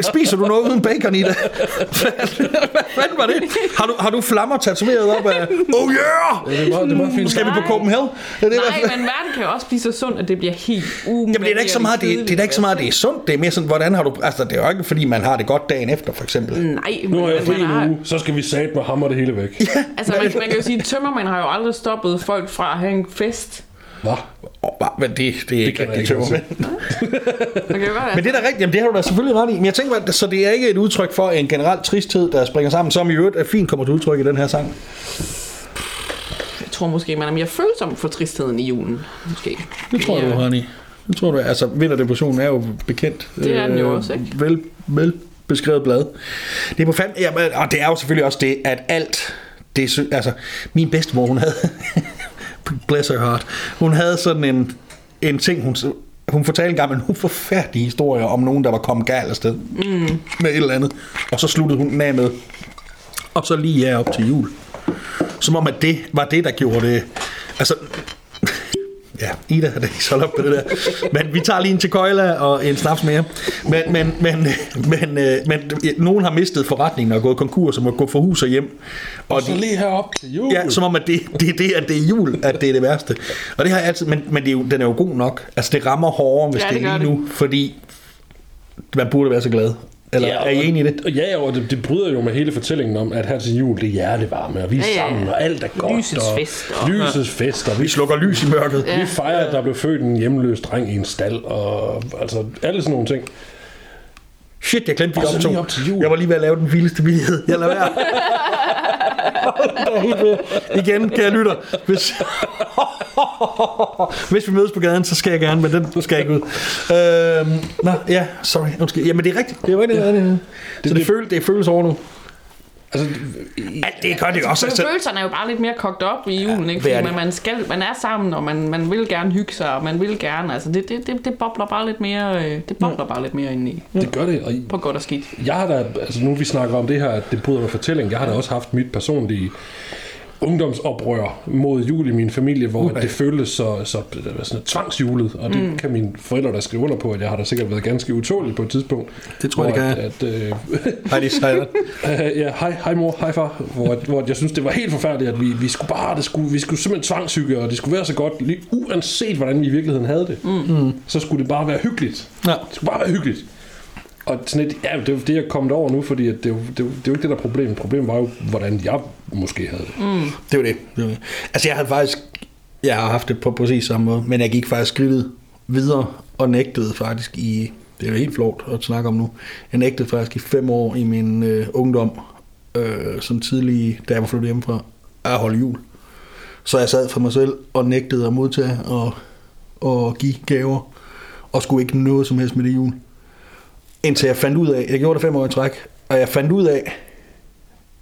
Spiser du noget uden bacon i det? Hvad fanden var det? Har du, har du flammer tatoveret op af... Oh yeah! Ja, det er meget, det er meget fint. Skal vi på Copenhagen? Er det, Nej, men verden kan jo også blive så sund, at det bliver helt Jamen, det er da ikke så meget, det, det er da ikke så meget, det er sundt. Det er mere sådan, hvordan har du... Altså, det er jo ikke, fordi man har det godt dagen efter, for eksempel. Nej, Nu har jeg men fri har, uge, så skal vi sat med hammer det hele væk. altså man, man kan jo sige, at tømmermænd har jo aldrig stoppet folk fra at have en fest. Hvad? Oh, men det, det er ikke rigtig tømmermænd. Godt Men det er da rigtigt, jamen det har du da selvfølgelig ret i. Men jeg tænker, bare, så det er ikke et udtryk for en generel tristhed, der springer sammen, som i øvrigt er fint kommer til udtryk i den her sang. jeg tror måske, man er mere følsom for tristheden i julen. Måske. Det tror jeg, du har i. Det tror du, altså vinterdepression er jo bekendt. Det er den jo øh, også, ikke? Vel, vel beskrevet blad. Det er på fand, ja, men- og det er jo selvfølgelig også det, at alt, det er, altså, min bedstemor, hun havde, bless her heart, hun havde sådan en, en ting, hun, hun fortalte engang nogle forfærdelige historier om nogen, der var kommet galt afsted mm. med et eller andet. Og så sluttede hun den af med, og så lige ja op til jul. Som om, at det var det, der gjorde det. Altså, Ja, Ida har da ikke solgt op på det der. Men vi tager lige en til Køjla og en snaps mere. Men, men, men, men, øh, men nogen har mistet forretningen og gået konkurs og må gå for hus og hjem. Og Og så de, lige herop til jul. ja, som om, at det, det er det, at det er jul, at det er det værste. Og det har jeg altid, men, men det er jo, den er jo god nok. Altså, det rammer hårdere, hvis Ja, det, det er lige nu, fordi man burde være så glad. Eller Ja, er I enige i det? Ja, og det, det bryder jo med hele fortællingen om, at her til jul, det er hjertevarme, og vi er Ja, ja, sammen, og alt er godt. Lysets og fest, og- Lysets fest, og vi, Vi slukker lys i mørket. Ja. vi fejrer, at der blev født en hjemløs dreng i en stald, og altså alle sådan nogle ting. Shit, jeg glemte, vi optog. lige op til jul. Jeg var lige ved at lave den vildeste vildhed. Jeg lader være. Igen, kære lytter. Hvis, hvis vi mødes på gaden, så skal jeg gerne, men den skal jeg ikke ud. Øhm, nå, ja, sorry. Undskyld. Jamen, det er rigtigt. Det er rigtigt. Ja. Det, så det, det- føles, det føles over nu. Altså, Alt det gør det også. Så Altså, følelserne er jo bare lidt mere kogt op i julen, ikke? det er Fordi man, man, skal, man er sammen, og man, man vil gerne hygge sig, og man vil gerne, altså det, det, det, det bobler bare lidt mere, øh, det bobler bare lidt mere indeni, det gør det, og på godt og skidt. jeg har da, altså nu vi snakker om det her, at det bryder med fortælling, jeg har da også haft mit personlige ungdomsoprør mod jul i min familie, hvor uh det føltes så, så sådan tvangsjulet, og det mm. kan mine forældre da skrive under på, at jeg har da sikkert været ganske utålig på et tidspunkt. Det tror jeg, det at, at, øh, Hej, de. Øh, ja, hej, hej mor, hej far, hvor, hvor jeg synes, det var helt forfærdeligt, at vi, vi skulle bare, det skulle, vi skulle simpelthen tvangsyge, og det skulle være så godt, lige uanset hvordan vi i virkeligheden havde det, mm. så skulle det bare være hyggeligt. Ja. Det skulle bare være hyggeligt. Og sådan et, ja, det er jo det, jeg er kommet over nu, fordi at det, er jo, det, er jo, det er jo ikke det, der er problemet. Problemet var jo, hvordan jeg måske havde det. Mm. Det var det. det, var det. Altså, jeg havde faktisk... Jeg har haft det på præcis samme måde, men jeg gik faktisk skridtet videre og nægtede faktisk i... Det er helt flot at snakke om nu. Jeg nægtede faktisk i fem år i min øh, ungdom, øh, som tidlig, da jeg var flyttet hjemmefra, at holde jul. Så jeg sad for mig selv og nægtede at modtage og, og give gaver, og skulle ikke noget som helst med det jul. Indtil jeg fandt ud af, jeg gjorde det fem år i træk, og jeg fandt ud af,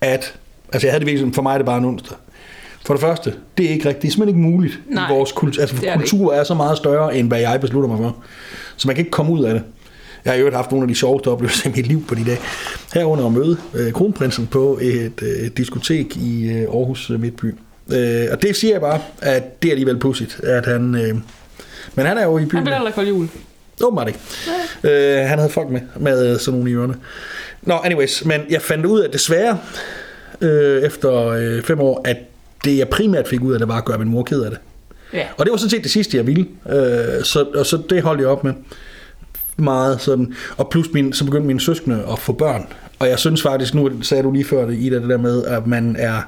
at, altså jeg havde det virkelig for mig er det bare en onsdag. For det første, det er ikke rigtigt, det er simpelthen ikke muligt. Nej, i vores kultur, altså det er det kultur er så meget større, end hvad jeg beslutter mig for. Så man kan ikke komme ud af det. Jeg har jo haft nogle af de sjoveste oplevelser i mit liv på de dage. Herunder at møde øh, kronprinsen på et øh, diskotek i øh, Aarhus øh, Midtby. Øh, og det siger jeg bare, at det er alligevel pudsigt, at han... Øh, men han er jo i byen. Han heller ikke holde jul. Åbenbart ikke. Øh, han havde folk med, med øh, sådan nogle i ørerne. Nå, anyways, men jeg fandt ud af desværre, øh, efter øh, fem år, at det jeg primært fik ud af det, var at gøre min mor ked af det. Ja. Og det var sådan set det sidste, jeg ville. Øh, så, og så det holdt jeg op med. Meget sådan. Og plus min, så begyndte mine søskende at få børn. Og jeg synes faktisk, nu sagde du lige før det, Ida, det der med, at man er,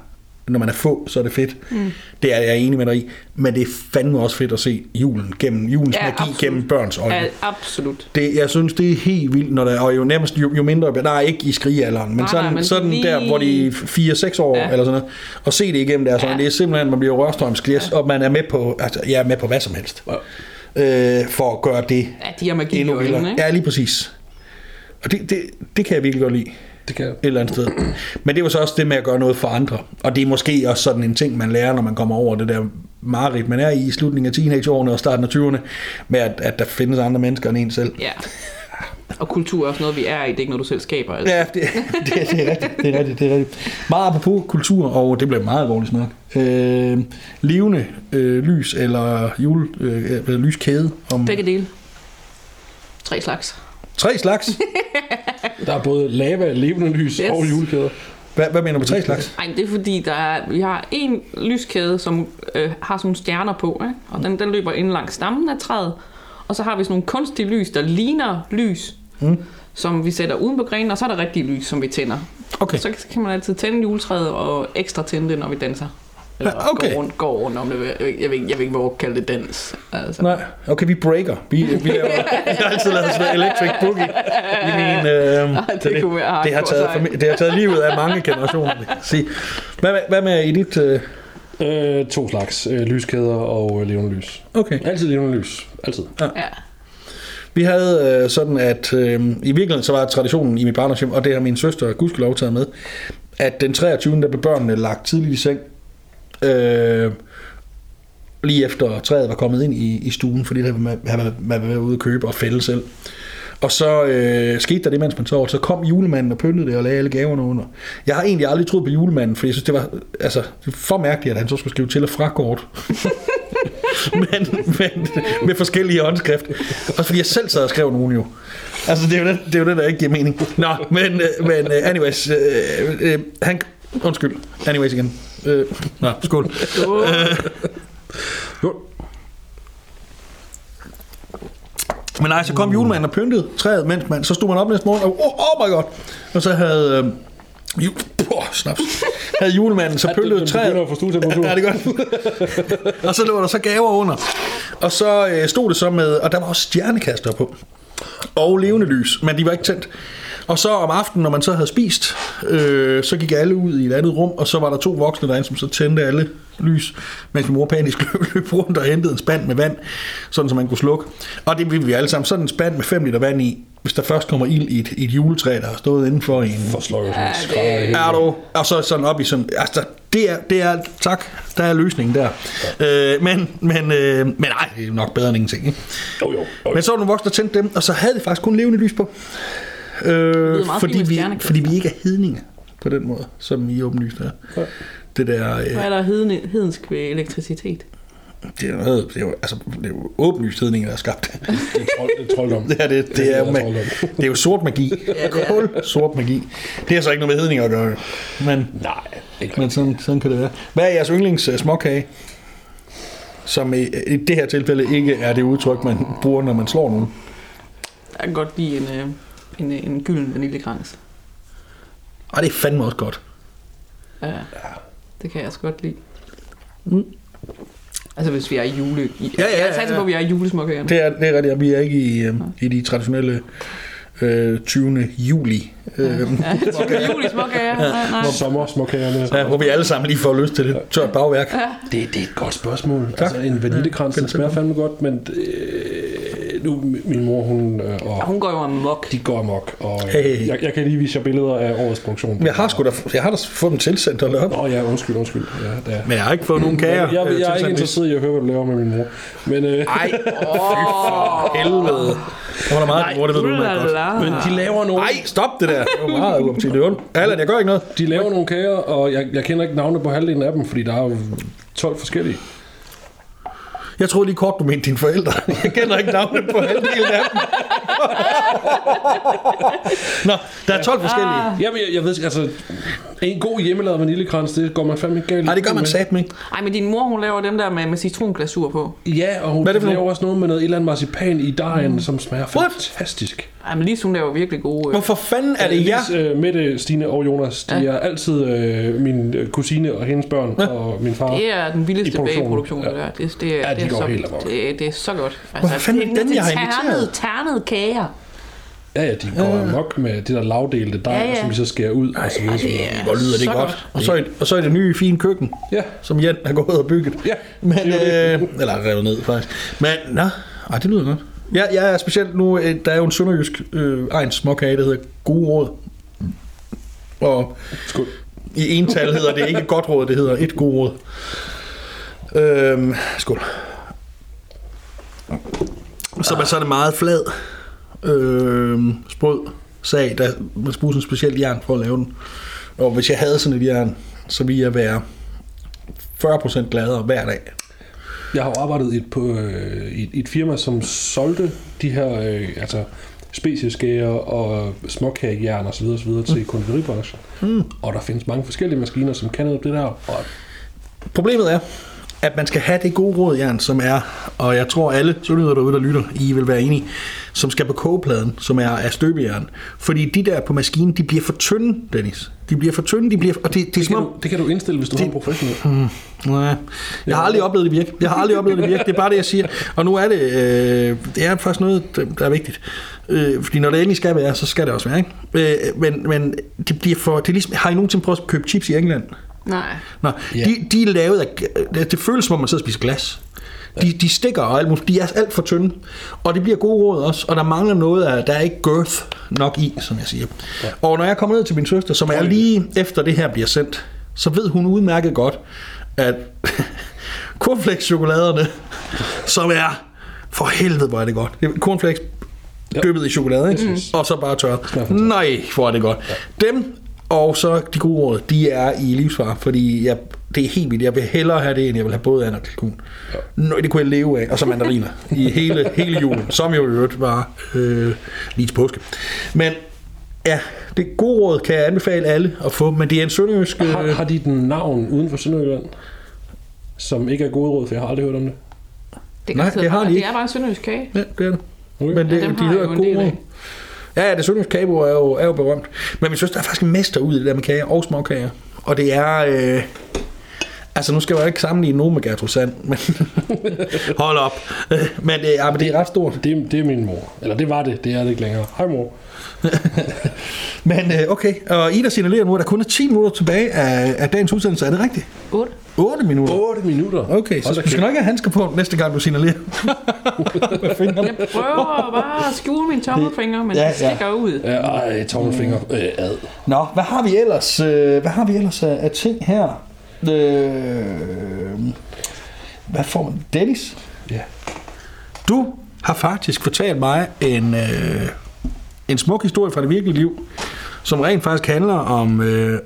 når man er få, så er det fedt. Mm. Det er jeg enig med dig i. Men det er fandme også fedt at se julen gennem, julens Ja, magi absolut. gennem børns øjne. Ja, absolut. Det, jeg synes, det er helt vildt, når der, og jo nærmest jo, jo mindre, nej, ikke i skrigealderen, men Nej, sådan, nej, men sådan lige- der, hvor de er 4-6 år, Ja. ja. eller sådan noget, og se det igennem der, sådan, Ja. det er simpelthen, man bliver rørstrømsk, ja. og man er med på, altså, jeg er med på hvad som helst, øh, for at gøre det Ja, de har magi i endnu øjnene, vildere. ikke? Ja, lige præcis. Og det, det, det kan jeg virkelig godt lide Det kan jeg. et eller andet sted. Men det var så også det med at gøre noget for andre. Og det er måske også sådan en ting, man lærer, når man kommer over det der mareridt, man er i i slutningen af teenageårene og starten af 20'erne, med at, at der findes andre mennesker end en selv. Ja. Og kultur er også noget, vi er i. Det er ikke noget, du selv skaber. Altså. Ja, det, det, det er rigtigt, det er rigtigt, det er rigtigt. Meget apropos kultur, og det bliver meget alvorligt snak. Øh, levende øh, lys eller jule, øh, lyskæde om Begge dele. Tre slags. tre slags. Der er både lava, levende lys Yes. og julekæder. Hvad, hvad mener du med tre slags? Nej, det er fordi, der er, vi har en lyskæde, som øh, har sådan nogle stjerner på, ikke? og den, den løber ind langs stammen af træet. Og så har vi sådan nogle kunstige lys, der ligner lys, mm. som vi sætter uden på grenen, og så er der rigtige lys, som vi tænder. Okay. Så kan man altid tænde juletræet og ekstra tænde det, når vi danser. Eller Ja, okay. går rundt, går rundt om det. Jeg ved, jeg ved, ikke- jeg ved ikke, hvor at kalde det dans. Altså. Nej, okay, vi breaker. Vi, vi laver, jeg har altid lavet sådan noget electric boogie i min... Øh, så det kunne være det, har taget, fami- det har taget livet af mange generationer. vil Sige. Hvad, med, hvad med i dit... Øh, Øh, to slags. Øh, lyskæder og øh, levende lys. okay. Altid levende lys. Altid. Ja. Vi havde øh, sådan, at øh, i virkeligheden så var traditionen i mit barndomshjem, og det har min søster gudskelov taget med, at den 23. der blev børnene lagt tidligt i seng, øh, lige efter træet var kommet ind i, i stuen, fordi det man havde man været ude at købe og fælde selv. Og så øh, skete der det, mens man sov, så kom julemanden og pyntede det og lagde alle gaverne under. Jeg har egentlig aldrig troet på julemanden, for jeg synes, det var altså, det var for mærkeligt, at han så skulle skrive til og fra kort. men, men med forskellige håndskrift. Også fordi jeg selv sad og skrev nogen jo. Altså, det er jo det, det, er jo det der ikke giver mening. Nå, men, øh, men øh, anyways, øh, øh, han... Undskyld. Anyways igen. Uh, nå, skål. Jo. Men nej, så kom julemanden og pyntede træet, mens man, så stod man op næste morgen, og oh, oh my god. Og så havde... Øh, ju, oh, snaps. Havde julemanden så pyntet træet. Ja, det er godt. og så lå der så gaver under. Og så øh, stod det så med, og der var også stjernekaster på. Og levende lys, men de var ikke tændt. Og så om aftenen, når man så havde spist, øh, så gik alle ud i et andet rum, og så var der to voksne derinde, som så tændte alle lys, mens min mor panisk løb, løb rundt og hentede en spand med vand, sådan som man kunne slukke. Og det ville vi alle sammen. Sådan en spand med 5 liter vand i, hvis der først kommer ild i et, i et juletræ, der har stået indenfor i en... For sløjer sådan Ja, ja, det- Er du? Og så sådan op i sådan... Altså, det er, det er... Tak, der er løsningen der. Øh, men, men, øh, men nej, det er nok bedre end ingenting. Ikke? Jo, jo. jo. Men så var nogle voksne, der tændte dem, og så havde de faktisk kun levende lys på. Øh, meget fordi, vi, fordi vi ikke er hedninge på den måde, som i åbenlyst er. Ja. Det der... Øh, Hvad er der heden, hedensk ved elektricitet? det er, noget, det er jo, altså, det er jo åbenlyst hedninger, der har skabt det. Er, trold, det er trolddom. Det er, det, det er, jo Det er det er jo sort magi. det er. Kul sort magi. Det har så ikke noget med hedninger at gøre. Men, Nej, ikke men sådan, sådan kan det være. Hvad er jeres yndlings uh, småkage? Som i, i det her tilfælde ikke er det udtryk, man bruger, når man slår nogen. Jeg kan godt lide en, øh, en, en gylden vaniljekrans. Og det er fandme også godt. Ja, det kan jeg også godt lide. Mm. Altså hvis vi er i jule... I, Ja, ja, Jeg satser ja. på, at vi er i julesmåkagerne. Det er, det er rigtigt, og vi er ikke i, øh, i de traditionelle øh, 20. juli. Øh, Ja, jule småkager. Nej, nej. Sommer, småkagerne. ja, hvor vi alle sammen lige får lyst til det tørt bagværk. Det, det er et godt spørgsmål. Tak. Altså, en vaniljekrans, Ja, det smager fandme godt, men øh, nu, min mor, hun øh, og Hun går jo amok. de går amok, og øh, Hey. jeg, jeg kan lige vise jer billeder af årets produktion. Jeg har, sgu da, jeg har da fået dem tilsendt og lavet. Nå ja, undskyld, undskyld. Ja, det er. Men jeg har ikke fået nogen kager. Jeg, jeg, øh, jeg, jeg er ikke interesseret i at høre, hvad du laver med min mor. Men, øh, Ej, for helvede. Der var der meget, mor, det ved du godt. men de laver nogle, Nej, stop det der. Det var meget uoptidigt. Det. Allan, jeg gør ikke noget. de laver nogle kager, og jeg, jeg kender ikke navne på halvdelen af dem, fordi der er jo 12 forskellige. Jeg troede lige kort, du mente dine forældre. Jeg kender ikke navnet på halvdelen af dem. Nå, der er 12 forskellige. Jeg, jeg, jeg ved ikke, altså, en god hjemmelavet vaniljekrans, det går man fandme ikke galt. Nej, det gør man sat med. Ej, men din mor, hun laver dem der med, med citronglasur på. Ja, og hun Hvad er det for laver noget? også noget med noget et eller andet marcipan i dejen, mm. som smager What? fantastisk. Ej, men Lise, hun laver virkelig gode... Øh. Hvorfor fanden er det jer? Lise, øh, Mette, Stine og Jonas, de Ja. er altid øh, min øh, kusine og hendes børn Ja. og min far. Det er den I vildeste produktionen, bageproduktion, ja. det der. Det, det, er, Ja, de det, er går så, helt amok. det, det er så godt. Altså, Hvorfor fanden er det dem, jeg har inviteret? ternede kager. Ja, ja, de går amok med det der lavdelte dej, Ja, ja. som vi så skærer ud og så videre. så videre. det er Hvor lyder det så godt. Og så, er, og så er det nye fine køkken, Ja, som Jan har gået og bygget. ja. Men, øh, eller revet ned, faktisk. Men, nå, ej, det lyder godt. Ja, jeg er specielt nu, øh, der er jo en sønderjysk øh, egen småkage, der hedder Gode Råd. Og Skål. i ental hedder det ikke godt råd, det hedder et god råd. Øhm, skål. Så, så er det meget flad øhm, sprød sag, der man skal bruge sådan en specielt jern for at lave den. Og hvis jeg havde sådan et jern, så ville jeg være 40% gladere hver dag. Jeg har jo arbejdet et, på, øh, et- et firma, som solgte de her øh, altså, specieskærer og småkagejern og så videre, til konditoribranchen. Mm. Og der findes mange forskellige maskiner, som kan noget det der. Og Problemet er, at man skal have det gode rådjern, som er, og jeg tror alle sønderjyder derude, der lytter, I vil være enige, som skal på kogepladen, som er af støbejern. Fordi de der på maskinen, de bliver for tynde, Dennis. De bliver for tynde, de bliver, og det, det det, kan du, det kan du indstille, hvis du har en professionel. Nej, jeg har aldrig oplevet det virke. Jeg har aldrig oplevet det virke. Det er bare det, jeg siger. Og nu er det, øh, det er faktisk noget, der er vigtigt. Øh, fordi når det endelig skal være, så skal det også være. Ikke? Øh, men, men det bliver for, det er ligesom, har I nogensinde prøvet at købe chips i England? Nej. Nå, Ja. de, de er lavet af, det, det føles som om man sidder og spiser glas. De, de stikker og alt muligt. De er alt for tynde. Og det bliver gode råd også. Og der mangler noget af, der er ikke girth nok i, som jeg siger. Ja. Og når jeg kommer ned til min søster, som er lige efter det her bliver sendt, så ved hun udmærket godt, at cornflakes-chokoladerne, som er, for helvede, hvor er det godt. Cornflakes Ja. dyppet i chokolade, ikke? og så bare tørret. Nej, hvor er det godt. Dem og så de gode råd, de er i livsfar, fordi jeg, det er helt vildt. Jeg vil hellere have det, end jeg vil have både and og kalkun. Ja. Nå, det kunne jeg leve af, og så mandariner i hele, hele julen, som jo i øvrigt var øh, lige til påske. Men ja, det gode råd kan jeg anbefale alle at få, men det er en sønderjysk... Har, Øh, har de den navn uden for Sønderjylland, som ikke er gode råd, for jeg har aldrig hørt om det. Det, Nej, det har de det ikke. er bare en sønderjysk kage. ja, det er det. Okay. Men det, Ja, dem de har hedder gode råd. Ja, ja, det kagebord er jo, er jo berømt. Men min søster er faktisk en mester ud i det der med kager og småkager. Og det er... Øh, Altså, nu skal jeg jo ikke sammenligne nogen med Gertrud Sand, men hold op. Men, øh, ja, men det er ret stort. Det, det er min mor. Eller det var det. Det er det ikke længere. Hej mor. Men øh, okay, og Ida signalerer nu, at der kun er 10 minutter tilbage af, af dagens udsendelse. Er det rigtigt? 8. 8 minutter. 8 minutter. Okay, så Hold du skal nok have handsker på næste gang, du signalerer. Jeg prøver bare at skjule mine tommelfingre, men Ja, det stikker ud. Ja, ej, tommelfinger. Øh, ad. Nå, hvad har vi ellers, øh, hvad har vi ellers af, af ting her? Øh, hvad får man? Dennis? Ja. Du har faktisk fortalt mig en, øh, en smuk historie fra det virkelige liv, som rent faktisk handler om, øh,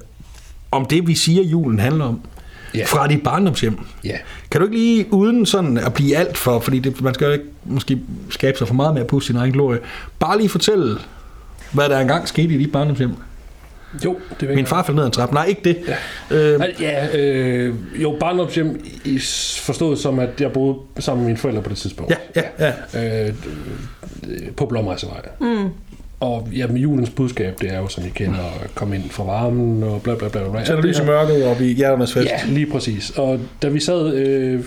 om det, vi siger, julen handler om. Ja. Fra dit barndomshjem. Ja. Kan du ikke lige, uden sådan at blive alt for, fordi det, man skal jo ikke måske skabe sig for meget med at pusse sin egen glorie, bare lige fortælle, hvad der engang skete i dit barndomshjem. Jo, det vil Min far faldt ned ad en trappe. Nej, ikke det. Ja. Øh, Ja, øh, jo, barndomshjem i- forstået som, at jeg boede sammen med mine forældre på det tidspunkt. ja, ja, ja. Øh, på Blomrejsevej. Mm. Og jamen, julens budskab, det er jo, som I kender, at komme ind fra varmen og bla bla bla. bla. Så der lys i mørket og vi hjerternes fest. Ja, lige præcis. Og da vi sad... Øh,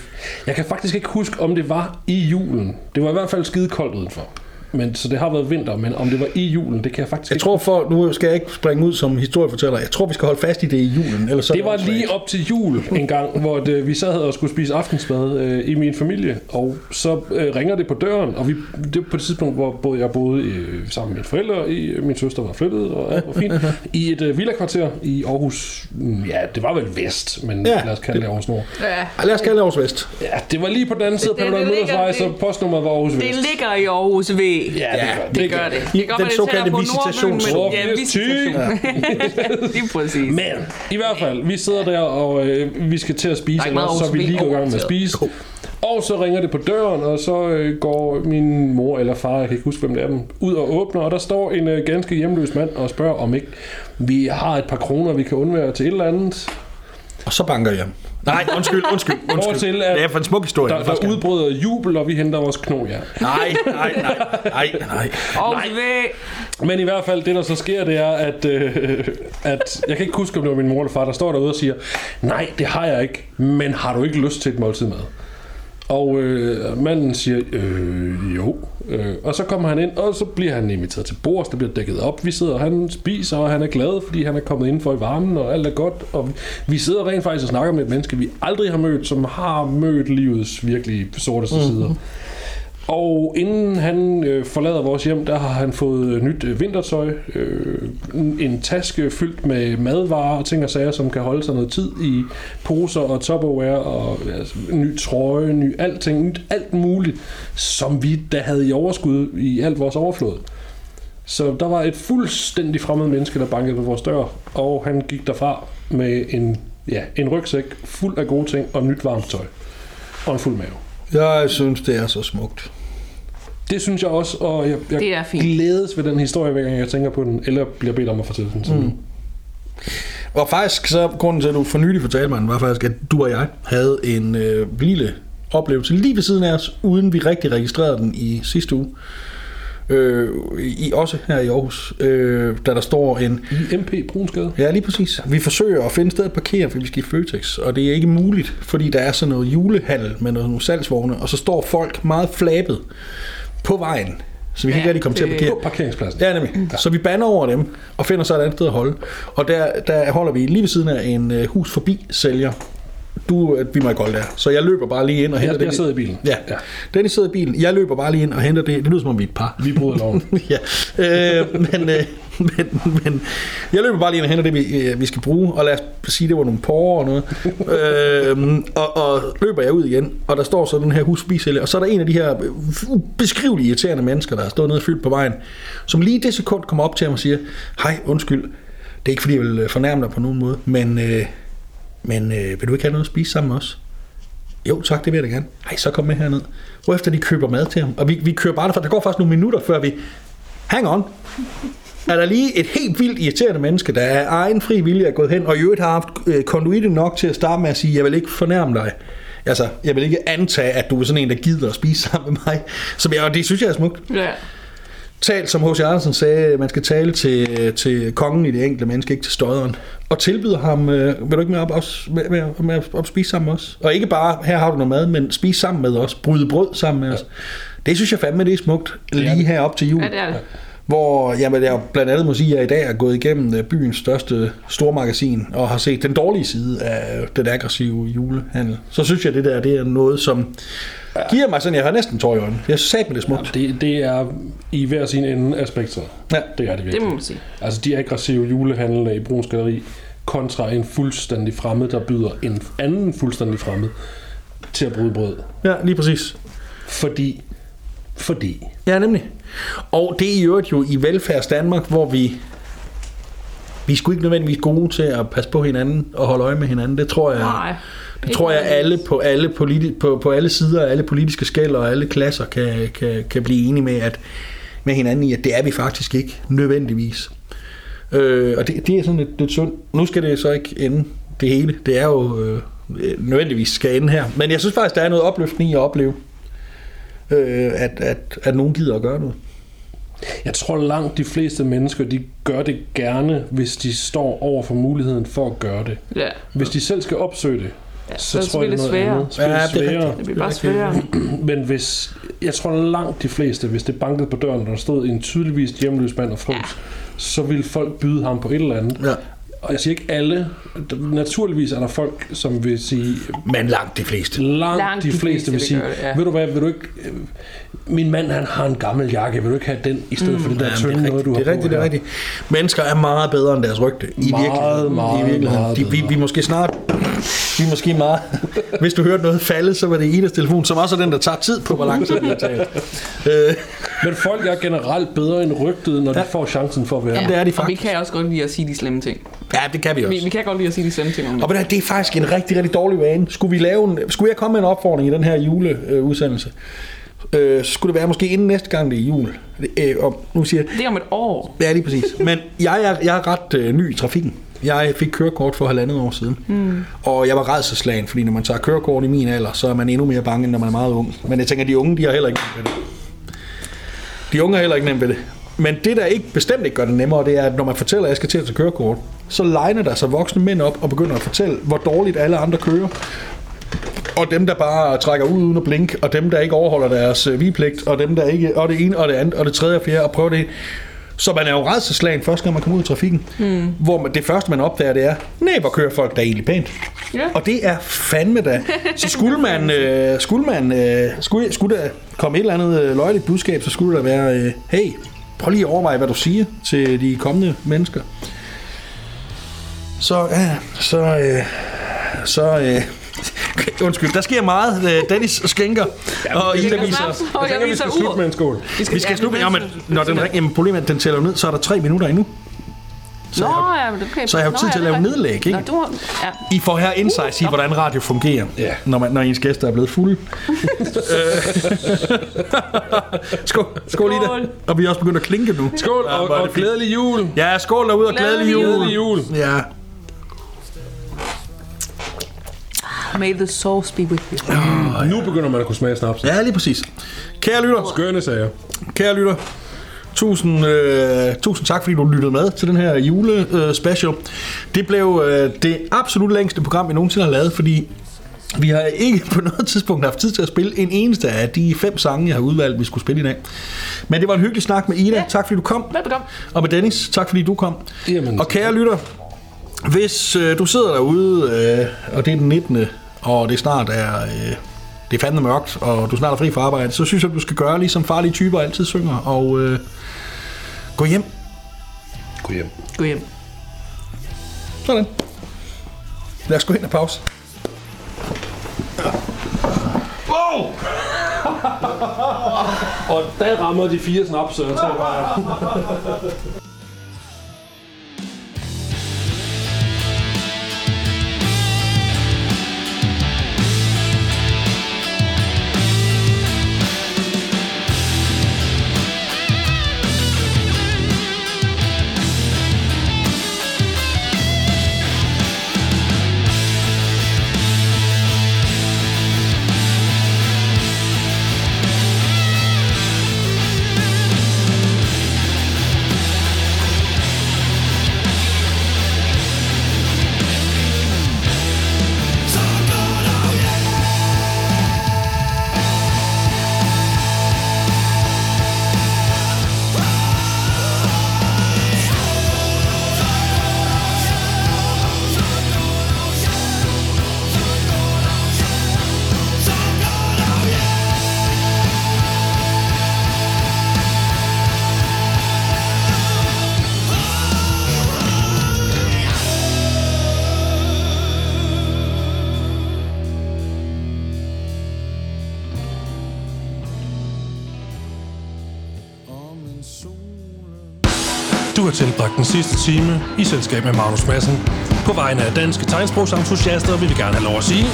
jeg kan faktisk ikke huske, om det var i julen. Det var i hvert fald skide koldt udenfor. Men, så det har været vinter, men om det var i julen, det kan jeg faktisk Jeg ikke tror for, nu skal jeg ikke springe ud som historiefortæller, jeg tror vi skal holde fast i det i julen. Ellers så Det var lige op til jul en gang, hvor det, vi sad og skulle spise aftensmad øh, i min familie, og så øh, ringer det på døren, og vi, det var på det tidspunkt, hvor både jeg boede øh, sammen med mine forældre, i, øh, min søster var flyttet, og alt var fint, i et øh, villakvarter i Aarhus, mm, ja, det var vel vest, men Ja. lad os kalde det Aarhus Nord. Ja, lad os kalde det Aarhus Vest. Ja, det var lige på den anden side af Det- det Paludan det- så postnummeret var Aarhus Vest. det ligger i Aarhus V. Ja, det, Det gør det. Det den være, det såkaldte tæller på Nordmøn, visitationszone. men- Ja, visitation. Lige præcis. Men i hvert fald, vi sidder der, og øh, vi skal til at spise, er eller så vi lige gået i gang med at spise. Og så ringer det på døren, og så øh, går min mor eller far, jeg kan ikke huske, hvem det er dem, ud og åbner, og der står en øh, ganske hjemløs mand og spørger, om ikke vi har et par kroner, vi kan undvære til et eller andet. Og så banker jeg. Nej, undskyld, undskyld, undskyld. Over til, at det er for en smuk historie. Der, er der udbryder jubel, og vi henter vores knog, ja. Nej, nej, nej, nej, nej. V. Men i hvert fald, det der så sker, det er, at, øh, at jeg kan ikke huske, om det var min mor eller far, der står derude og siger, nej, det har jeg ikke, men har du ikke lyst til et måltid mad? Og øh, manden siger, øh, jo. Øh, og så kommer han ind, og så bliver han inviteret til bords, der bliver dækket op. Vi sidder, og han spiser, og han er glad, fordi han er kommet indenfor i varmen, og alt er godt. Og vi sidder rent faktisk og snakker med et menneske, vi aldrig har mødt, som har mødt livets virkelig sorteste sider. Og inden han øh, forlader vores hjem, der har han fået nyt øh, vintertøj, øh, en- taske fyldt med madvarer og ting og sager, som kan holde sig noget tid i poser og topperware og altså, ny trøje, ny alting, nyt alt muligt, som vi da havde i overskud i alt vores overflod. Så der var et fuldstændig fremmed menneske, der bankede på vores dør, og han gik derfra med en, ja, en rygsæk fuld af gode ting og nyt varmt tøj. Og en fuld mave. Jeg synes, det er så smukt. Det synes jeg også, og jeg, jeg Det er fint. glædes ved den historie, hver gang jeg tænker på den, eller bliver bedt om at fortælle den. Mm. Og faktisk så, grunden til, at du for nylig fortalte mig, den, var faktisk, at du og jeg havde en øh, lille oplevelse lige ved siden af os, uden vi rigtig registrerede den i sidste uge. Øh, i, også her i Aarhus, øh, da der står en I MP Brunsgade. Ja, lige præcis. Vi forsøger at finde et sted at parkere, fordi vi skal i Føtex, og det er ikke muligt, fordi der er sådan noget julehandel med nogle salgsvogne, og så står folk meget flabet på vejen, så vi kan Ja, ikke rigtig komme til at det- parkere. På parkeringspladsen. Ja, nemlig. Ja. Så vi banner over dem, og finder så et andet sted at holde. Og der, der holder vi lige ved siden af en uh, hus forbi sælger. Du, øh, vi må holde der. Så jeg løber bare lige ind og henter Jeg, det. jeg sidder i bilen. Ja. ja. Dennis sidder i bilen. Jeg løber bare lige ind og henter det. Det lyder som om vi er et par. Vi bryder loven. ja, øh, men, øh, men, men jeg løber bare lige ind og henter det, vi, øh, vi skal bruge, og lad os sige, det var nogle porre og noget. øh, og, og løber jeg ud igen, og der står så den her husbisælger, og så er der en af de her beskrivelige irriterende mennesker, der har stået nede og fyldt på vejen, som lige det sekund kommer op til ham og siger, hej, undskyld, det er ikke fordi, jeg vil fornærme dig på nogen måde, men, øh, men øh, vil du ikke have noget at spise sammen med os? Jo tak, det vil jeg da gerne. Ej, så kom med herned. Hvorefter de køber mad til ham. Og vi, vi kører bare derfra. Der går faktisk nogle minutter, før vi... Hang on. Er der lige et helt vildt irriterende menneske, der af egen fri vilje er gået hen, og i øvrigt har haft øh, konduite nok til at starte med at sige, jeg vil ikke fornærme dig. Altså, jeg vil ikke antage, at du er sådan en, der gider at spise sammen med mig. Så jeg, og det synes jeg er smukt. Ja. Talt, som H.C. Andersen sagde, man skal tale til, til kongen i det enkelte menneske, ikke til støderen. Og tilbyder ham, øh, vil du ikke med op, også, med, med, med op spise sammen med os? Og ikke bare, her har du noget mad, men spise sammen med os, bryde brød sammen med os. Det synes jeg fandme, det er smukt, lige her op til jul. Ja, det er det. Hvor jamen, jeg blandt andet må sige, at jeg i dag er gået igennem øh, byens største stormagasin og har set den dårlige side af den aggressive julehandel. Så synes jeg, det der det er noget, som giver mig sådan, jeg har næsten tår i øjnene. Jeg sagde med det er smukt. Det, det er i hver sin ende af spektret. Ja. Det er det Det virkelig. må man sige. Altså de aggressive julehandlere i Bruns Galeri kontra en fuldstændig fremmed, der byder en anden fuldstændig fremmed til at bryde brød. Ja, lige præcis. Fordi, fordi, Ja, nemlig. Og det er i øvrigt jo i velfærds Danmark, hvor vi vi er sgu ikke nødvendigvis gode til at passe på hinanden og holde øje med hinanden. Det tror jeg, Nej. Det tror jeg alle på alle, politi- på, på alle sider af alle politiske skæld og alle klasser kan, kan, kan blive enige med, at, med hinanden i, at det er vi faktisk ikke nødvendigvis. Øh, og det, det er sådan lidt, lidt synd. Nu skal det så ikke ende det hele. Det er jo øh, nødvendigvis skal ende her. Men jeg synes faktisk, der er noget opløftende i at opleve, øh, at, at, at nogen gider at gøre noget. jeg tror langt de fleste mennesker, de gør det gerne, hvis de står over for muligheden for at gøre det. Ja. Hvis de selv skal opsøge det, Ja, så, så tror jeg, det er det sværere. andet. Så det Ja, det er sværere. rigtigt. Det bliver bare Det er sværere. Men hvis, jeg tror langt de fleste, hvis det bankede på døren, og der stod en tydeligvis hjemløs mand og frøs, Ja. så ville folk byde ham på et eller andet. Ja. Og jeg siger ikke alle. Naturligvis er der folk, som vil sige, Men langt de fleste. langt, Langt de, de fleste fleste vil sige, det, ja. ved du hvad, vil du ikke, øh, min mand han har en gammel jakke, vil du ikke have den, i stedet mm, for den der tynde det noget, du har det er rigtigt, det er rigtigt. Mennesker er meget bedre end deres rygte. I Meget, virkeligheden. meget, I virkeligheden. meget De, vi, vi måske snart... Vi er måske meget... Hvis du hørte noget falde, så var det Idas telefon, som også er den, der tager tid på, hvor lang tid vi har talt. Men folk er generelt bedre end rygtet, når de Ja. får chancen for at være. Jamen, det er de Og vi faktisk. kan også godt lide at sige de slemme ting. ja, det kan vi Vi, også. vi kan godt lide at sige de slemme ting om Og det. hvad, det er faktisk en rigtig, rigtig dårlig vane. Skulle, vi lave en, skulle jeg komme med en opfordring i den her juleudsendelse, øh, så skulle det være måske inden næste gang det er jul. Øh, og nu siger jeg, Det er om et år. Ja, lige præcis. Men jeg er, jeg er ret øh, ny i trafikken. Jeg fik kørekort for halvandet år siden. Mm. Og jeg var redselslagen, fordi når man tager kørekort i min alder, så er man endnu mere bange, end når man er meget ung. Men jeg tænker, at de unge, de har heller ikke det. De unge er heller ikke nemt ved det. Men det, der ikke bestemt ikke gør det nemmere, det er, at når man fortæller, at jeg skal til at tage kørekort, så legner der sig voksne mænd op og begynder at fortælle, hvor dårligt alle andre kører. Og dem, der bare trækker ud uden at blinke, og dem, der ikke overholder deres øh, vigepligt, og dem, der ikke, og det ene, og det andet, og det tredje og fjerde, og prøver det. Så man er jo redselslagen første gang, man kommer ud i trafikken. Mm. Hvor man, det første, man opdager, det er, nej, hvor kører folk da egentlig pænt. Ja. Og det er fandme da. Så skulle man, øh, skulle man, øh, skulle, skulle der komme et eller andet øh, løjeligt budskab, så skulle der være, øh, hey, prøv lige at overveje, hvad du siger til de kommende mennesker. Så, ja, så, øh, så, øh, undskyld, der sker meget. Øh, Dennis skænker, og Ida viser... Jeg jeg tænker, vi skal slutte ud. med en skål. Vi skal slutte, ja, men når den ring, jamen, problemet er, at den tæller ned, så er der tre minutter endnu. Nå, ja, men det kan Så jeg har jo Nå, tid ja, til at lave nedlæg, ikke? Nå, du har, ja. I får her insights i, hvordan radio fungerer, Ja. når, man, når ens gæster er blevet fulde. Øh. skål, skål Ida. Skål. Og vi er også begyndt at klinke nu. Skål, Ja, og, og glædelig jul. Ja, skål derude og glædelig Glædelig jul. Glædelig jul. Ja. May the sauce be with you. Nu begynder man at kunne smage snaps. ja, lige præcis. Kære lytter, Skønne sager. kære lytter, tusind, øh, tusind tak, fordi du lyttede med til den her jule øh, special. Det blev øh, det absolut længste program, vi nogensinde har lavet, fordi vi har ikke på noget tidspunkt haft tid til at spille en eneste af de fem sange, jeg har udvalgt, vi skulle spille i dag. Men det var en hyggelig snak med Ida. Ja. Tak fordi du kom. Velbekomme. Og med Dennis, tak fordi du kom. Jamen, og kære lytter, hvis øh, du sidder derude, øh, og det er den 19. og det snart er... Øh, det er fandme mørkt, og du snart er fri fra arbejde, så synes jeg, du skal gøre, ligesom farlige typer altid synger, og øh, gå hjem. Gå hjem. Gå hjem. Sådan. Lad os gå ind og pause. Wow! Og der rammer de fire snaps, så jeg tilbragt den sidste time i selskab med Magnus Madsen. På vegne af danske tegnsprogsentusiaster vil vi gerne have lov at sige...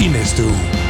I næste uge.